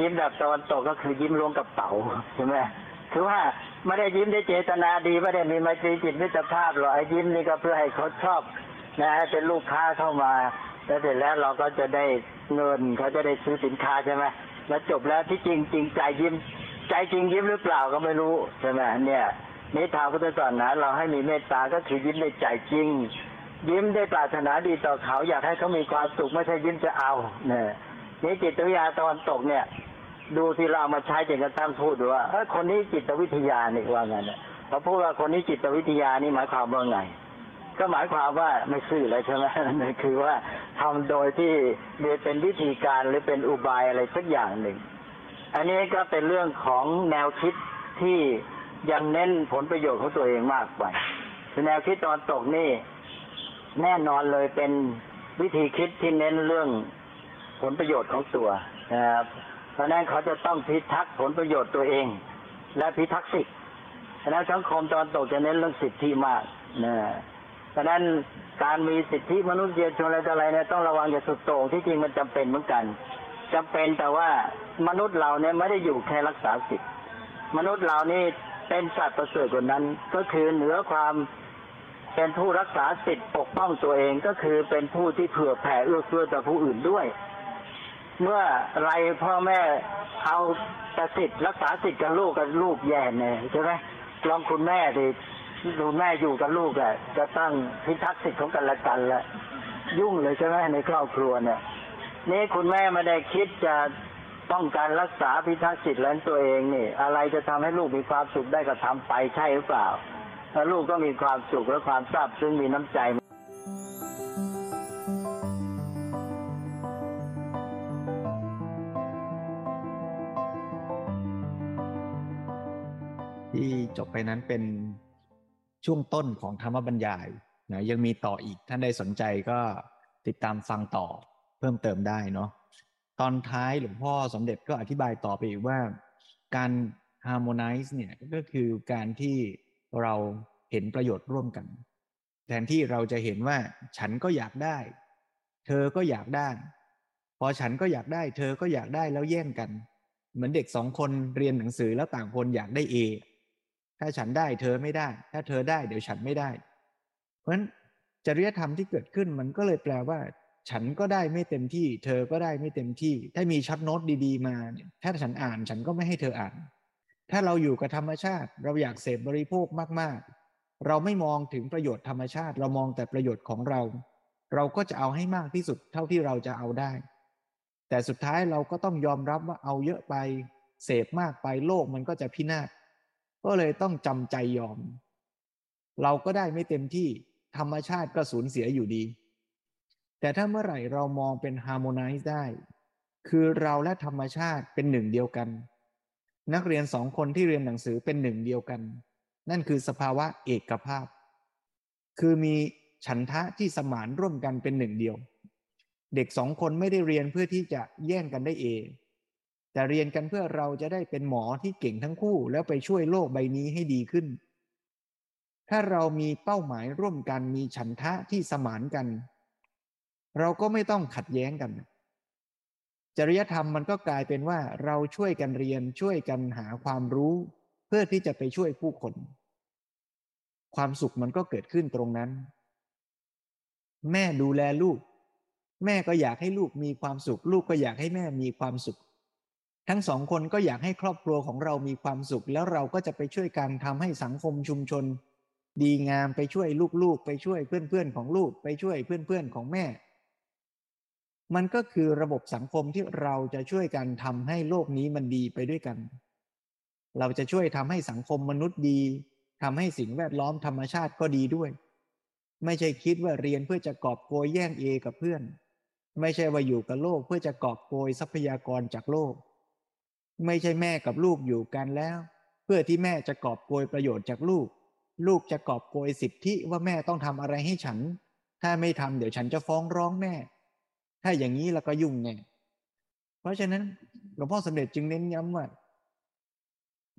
Speaker 3: ยิ้มแบบตอนตกก็คือยิ้มลงกับเป๋าใช่ไหมคือว่าไม่ได้ยิ้มได้เจตนาดีไม่ได้มีไมตรีจิตมิตรภาพหรอกไอ้ยิ้มนี่ก็เพื่อให้เขาชอบนะเป็นลูกค้าเข้ามาแล้วเสร็จแล้วเราก็จะได้เงินเขาจะได้ซื้อสินค้าใช่ไหมแล้วจบแล้วที่จริงจริงใจยิ้ม ใจจริงยิ้มหรือเปล่าก็ไม่รู้ใช่ไหมเนี่ยนี่ทางพุทธศาสนาเราให้มีเมตตาก็คือยิ้มในใจจริง ยิ้มได้ปรารถนาดีต่อเขาอยากให้เขามีความสุขไม่ใช่ยิ้มจะเอาเนี่ยนี่จิตวิทยาตอนตกเนี่ย ดูที่เรามาใช้จนกระทั่งพูดว่าเออคนนี้จิตวิทยานี่ว่าไงเนี่ยพอพูดว่าคนนี้จิตวิทยานี่หมายความว่าไง ก็หมายความว่าไม่ซื่อเลยใช่ไหมคือว่าทำโดยที่มีเป็นวิธีการหรือเป็นอุบายอะไรสักอย่างหนึ่ง อันนี้ก็เป็นเรื่องของแนวคิดที่ยังเน้นผลประโยชน์ของตัวเองมากไปแนวคิดตอนตกนี่แน่นอนเลยเป็นวิธีคิดที่เน้นเรื่องผลประโยชน์ของตัวนะครับเพราะนั้นเขาจะต้องพิทักษ์ผลประโยชน์ตัวเอง และพิทักษ์สิทธิ์ฉะนั้นสังคมตอนตกจะเน้นเรื่องสิทธิมากนะฉะนั้นการมีสิทธิมนุษยชนอะไรต่ออะไรเนี่ยต้องระวังอย่าสุดโต่งที่จริงมันจำเป็นเหมือนกันจำเป็นแต่ว่า มนุษย์เราเนี่ยไม่ได้อยู่แค่รักษาสิทธิมนุษย์เรานี่เป็นสัตว์ประเสริฐกว่านั้น ก็คือเหนือความเป็นผู้รักษาสิทธิปกป้องตัวเองก็คือเป็นผู้ที่เผื่อแผ่เอื้อเฟื้อต่อผู้อื่นด้วย เมื่อไรพ่อแม่เอาแต่สิทธิ์รักษาสิทธิ์กับลูกกับลูกแย่เนี่ยใช่ไหมลองคุณแม่ดิดูแม่อยู่กับลูกอะจะตั้งพิทักษ์สิทธิ์ของกันและกันละยุ่งเลยใช่ไหมในครอบครัวเนี่ยนี่คุณแม่ไม่ได้คิดจะ ป้องกันรักษาพิทักษ์สิทธิ์แลวตัวเองนี่ อะไรจะทำให้ลูกมีความสุขได้ก็ทำไปใช่หรือเปล่าถ้าลูกก็มีความสุขและความซาบซึ้งมีน้ำใจที่
Speaker 2: จบไปนั้นเป็นช่วงต้นของธรรมบรรยายนะยังมีต่ออีกท่านใดสนใจก็ติดตามฟังต่อเพิ่มเติมได้เนาะ ตอนท้ายหลวงพ่อสมเด็จก็อธิบายต่อไปอีกว่า การ harmonize เนี่ยก็คือการที่เราเห็นประโยชน์ร่วมกัน แทนที่เราจะเห็นว่าฉันก็อยากได้ เธอก็อยากได้ พอฉันก็อยากได้ เธอก็อยากได้แล้วแย่งกัน เหมือนเด็กสองคนเรียนหนังสือแล้วต่างคนอยากได้เอถ้าฉันได้เธอไม่ได้ ถ้าเธอได้เดี๋ยวฉันไม่ได้ เพราะฉะนั้นจริยธรรมที่เกิดขึ้นมันก็เลยแปลว่า ฉันก็ได้ไม่เต็มที่ เธอก็ได้ไม่เต็มที่ ถ้ามีช็อตโน้ตดีๆมาเนี่ยถ้าฉันอ่านฉันก็ไม่ให้เธออ่าน ถ้าเราอยู่กับธรรมชาติ เราอยากเสพบริโภคมากๆ เราไม่มองถึงประโยชน์ธรรมชาติ เรามองแต่ประโยชน์ของเรา เราก็จะเอาให้มากที่สุดเท่าที่เราจะเอาได้ แต่สุดท้ายเราก็ต้องยอมรับว่าเอาเยอะไป เสพมากไปโลกมันก็จะพินาศก็เลยต้องจำใจยอม เราก็ได้ไม่เต็มที่ธรรมชาติก็สูญเสียอยู่ดี แต่ถ้าเมื่อไหร่เรามองเป็น harmonize ได้ คือเราและธรรมชาติเป็นหนึ่งเดียวกัน นักเรียนสองคนที่เรียนหนังสือเป็นหนึ่งเดียวกัน นั่นคือสภาวะเอกภาพ คือมีฉันทะที่สมานร่วมกันเป็นหนึ่งเดียว เด็กสองคนไม่ได้เรียนเพื่อที่จะแย่งกันได้เองแต่เรียนกันเพื่อเราจะได้เป็นหมอที่เก่งทั้งคู่ แล้วไปช่วยโลกใบนี้ให้ดีขึ้น ถ้าเรามีเป้าหมายร่วมกันมีฉันทะที่สมานกัน เราก็ไม่ต้องขัดแย้งกัน จริยธรรมมันก็กลายเป็นว่าเราช่วยกันเรียนช่วยกันหาความรู้ เพื่อที่จะไปช่วยผู้คน ความสุขมันก็เกิดขึ้นตรงนั้น แม่ดูแลลูก แม่ก็อยากให้ลูกมีความสุข ลูกก็อยากให้แม่มีความสุข ทั้งสองคนก็อยากให้ครอบครัวของเรามีความสุข แล้วเราก็จะไปช่วยกันทำให้สังคมชุมชนดีงามไปช่วยลูกๆ ไปช่วยเพื่อนๆของลูก ไปช่วยเพื่อนๆของแม่ มันก็คือระบบสังคมที่เราจะช่วยกันทำให้โลกนี้มันดีไปด้วยกัน เราจะช่วยทำให้สังคมมนุษย์ดีทำให้สิ่งแวดล้อมธรรมชาติก็ดีด้วย ไม่ใช่คิดว่าเรียนเพื่อจะกอบโกยแย่งเอกับเพื่อน ไม่ใช่ว่าอยู่กับโลกเพื่อจะกอบโกยทรัพยากรจากโลก ไม่ใช่แม่กับลูกอยู่กันแล้ว เพื่อที่แม่จะกอบโกยประโยชน์จากลูก ลูกจะกอบโกยสิทธิว่าแม่ต้องทำอะไรให้ฉัน ถ้าไม่ทำเดี๋ยวฉันจะฟ้องร้องแม่ ถ้าอย่างนี้แล้วก็ยุ่งแน่เพราะฉะนั้นหลวงพ่อสมเด็จจึงเน้นย้ำว่า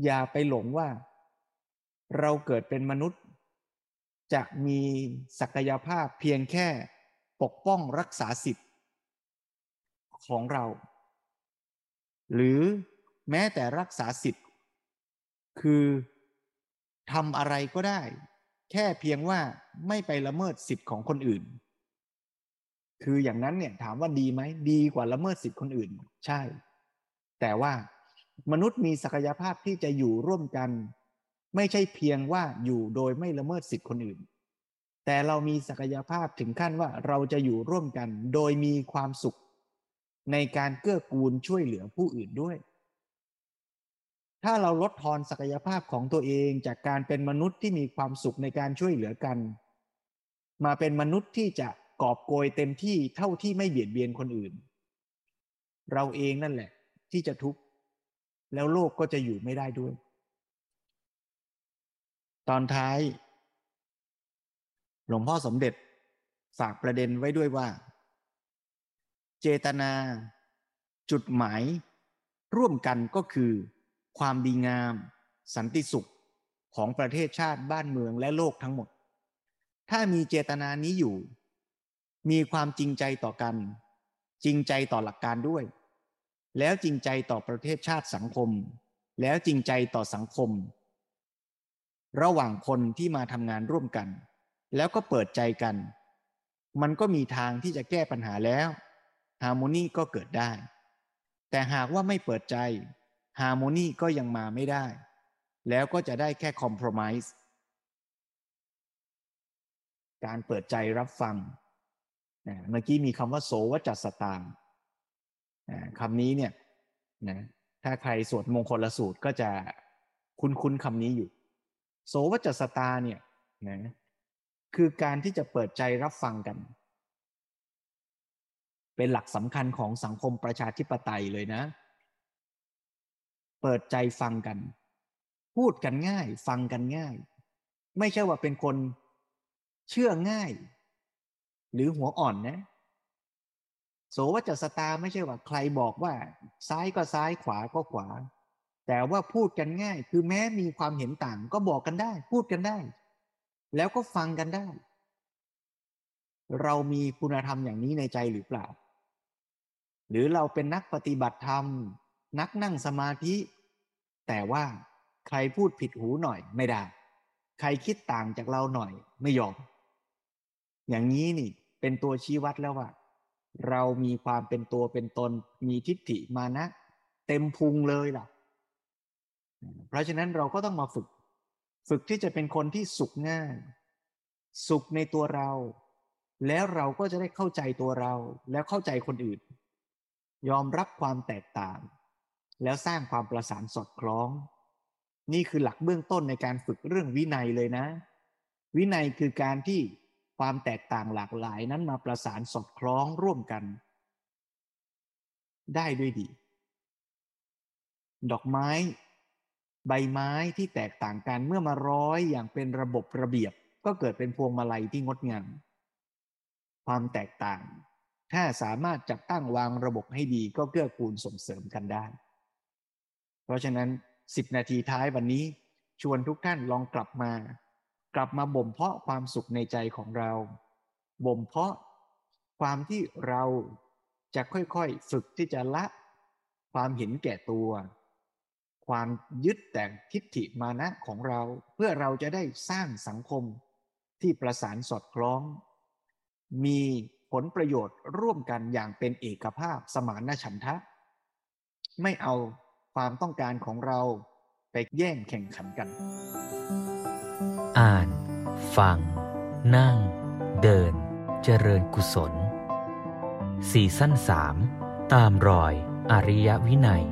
Speaker 2: อย่าไปหลงว่า เราเกิดเป็นมนุษย์ จะมีศักยภาพเพียงแค่ปกป้องรักษาสิทธิ์ของเรา หรือแม้แต่รักษาสิทธิ์ คือทำอะไรก็ได้ แค่เพียงว่าไม่ไปละเมิดสิทธิ์ของคนอื่น คืออย่างนั้นเนี่ยถามว่าดีไหมดีกว่าละเมิดสิทธิ์คนอื่น ใช่ แต่ว่ามนุษย์มีศักยภาพที่จะอยู่ร่วมกัน ไม่ใช่เพียงว่าอยู่โดยไม่ละเมิดสิทธิ์คนอื่น แต่เรามีศักยภาพถึงขั้นว่าเราจะอยู่ร่วมกัน โดยมีความสุข ในการเกื้อกูลช่วยเหลือผู้อื่นด้วย ถ้าเราลดทอนศักยภาพของตัวเองจากการเป็นมนุษย์ที่มีความสุขในการช่วยเหลือกัน มาเป็นมนุษย์ที่จะ กอบโกยเต็มที่เท่าที่ไม่เบียดเบียนคนอื่น เราเองนั่นแหละ ที่จะทุกข์แล้วโลกก็จะอยู่ไม่ได้ด้วย ตอนท้าย หลวงพ่อสมเด็จฝากประเด็นไว้ด้วยว่า เจตนา จุดหมาย ร่วมกันก็คือ ความดีงาม สันติสุขของประเทศชาติบ้านเมืองและโลกทั้งหมด ถ้ามีเจตนานี้อยู่ มีความจริงใจต่อกัน จริงใจต่อหลักการด้วย แล้วจริงใจต่อประเทศชาติสังคม แล้วจริงใจต่อสังคม ระหว่างคนที่มาทำงานร่วมกัน แล้วก็เปิดใจกัน มันก็มีทางที่จะแก้ปัญหาแล้วฮาร์โมนีก็เกิดได้ แต่หากว่าไม่เปิดใจฮาร์โมนีก็ยังมาไม่ได้ แล้วก็จะได้แค่คอมเพลมไพร์การเปิดใจรับฟัง เมื่อกี้มีคำว่าโสวจัสตางคำนี้เนี่ยนะถ้าใครสวดมงคลสูตรก็จะคุ้นคุ้นคำนี้อยู่ โสวจัสตาเนี่ยนะคือการที่จะเปิดใจรับฟังกัน เป็นหลักสำคัญของสังคมประชาธิปไตยเลยนะ เปิดใจฟังกัน พูดกันง่าย ฟังกันง่าย ไม่ใช่ว่าเป็นคนเชื่อง่าย หรือหัวอ่อนนะ โสวจัสตาไม่ใช่ว่าใครบอกว่า ซ้ายก็ซ้ายขวาก็ขวา แต่ว่าพูดกันง่าย คือแม้มีความเห็นต่างก็บอกกันได้ พูดกันได้ แล้วก็ฟังกันได้ เรามีคุณธรรมอย่างนี้ในใจหรือเปล่า หรือเราเป็นนักปฏิบัติธรรม นักนั่งสมาธิ แต่ว่าใครพูดผิดหูหน่อยไม่ได้ ใครคิดต่างจากเราหน่อยไม่ยอมอย่างนี้นี่ เป็นตัวชี้วัดแล้วว่า เรามีความเป็นตัวเป็นตน มีทิฏฐิมานะ เต็มพุงเลยล่ะ เพราะฉะนั้นเราก็ต้องมาฝึก ฝึกที่จะเป็นคนที่สุขง่าย สุขในตัวเรา แล้วเราก็จะได้เข้าใจตัวเรา แล้วเข้าใจคนอื่น ยอมรับความแตกต่าง แล้วสร้างความประสานสอดคล้อง นี่คือหลักเบื้องต้นในการฝึกเรื่องวินัยเลยนะ วินัยคือการที่ ความแตกต่างหลากหลายนั้นมาประสานสอดคล้องร่วมกัน ได้ด้วยดี ดอกไม้ ใบไม้ที่แตกต่างกันเมื่อมาร้อยอย่างเป็นระบบระเบียบ ก็เกิดเป็นพวงมาลัยที่งดงาม ความแตกต่าง ถ้าสามารถจัดตั้งวางระบบให้ดีก็เกื้อกูลส่งเสริมกันได้ เพราะฉะนั้นสิบนาทีท้ายวันนี้ชวนทุกท่านลองกลับมา กลับมาบ่มเพาะความสุขในใจของเรา บ่มเพาะความที่เราจะค่อยๆ ฝึกที่จะละ ความเห็นแก่ตัว ความยึดแต่งทิฏฐิมานะของเรา เพื่อเราจะได้สร้างสังคมที่ประสานสอดคล้อง มีผลประโยชน์ร่วมกันอย่างเป็นเอกภาพสมานฉันทะ ไม่เอาความต้องการของเราไปแย่งแข่งขันกัน
Speaker 1: อ่าน ฟัง นั่ง เดิน เจริญกุศล สี่สั้นสามตามรอยอริยวินัย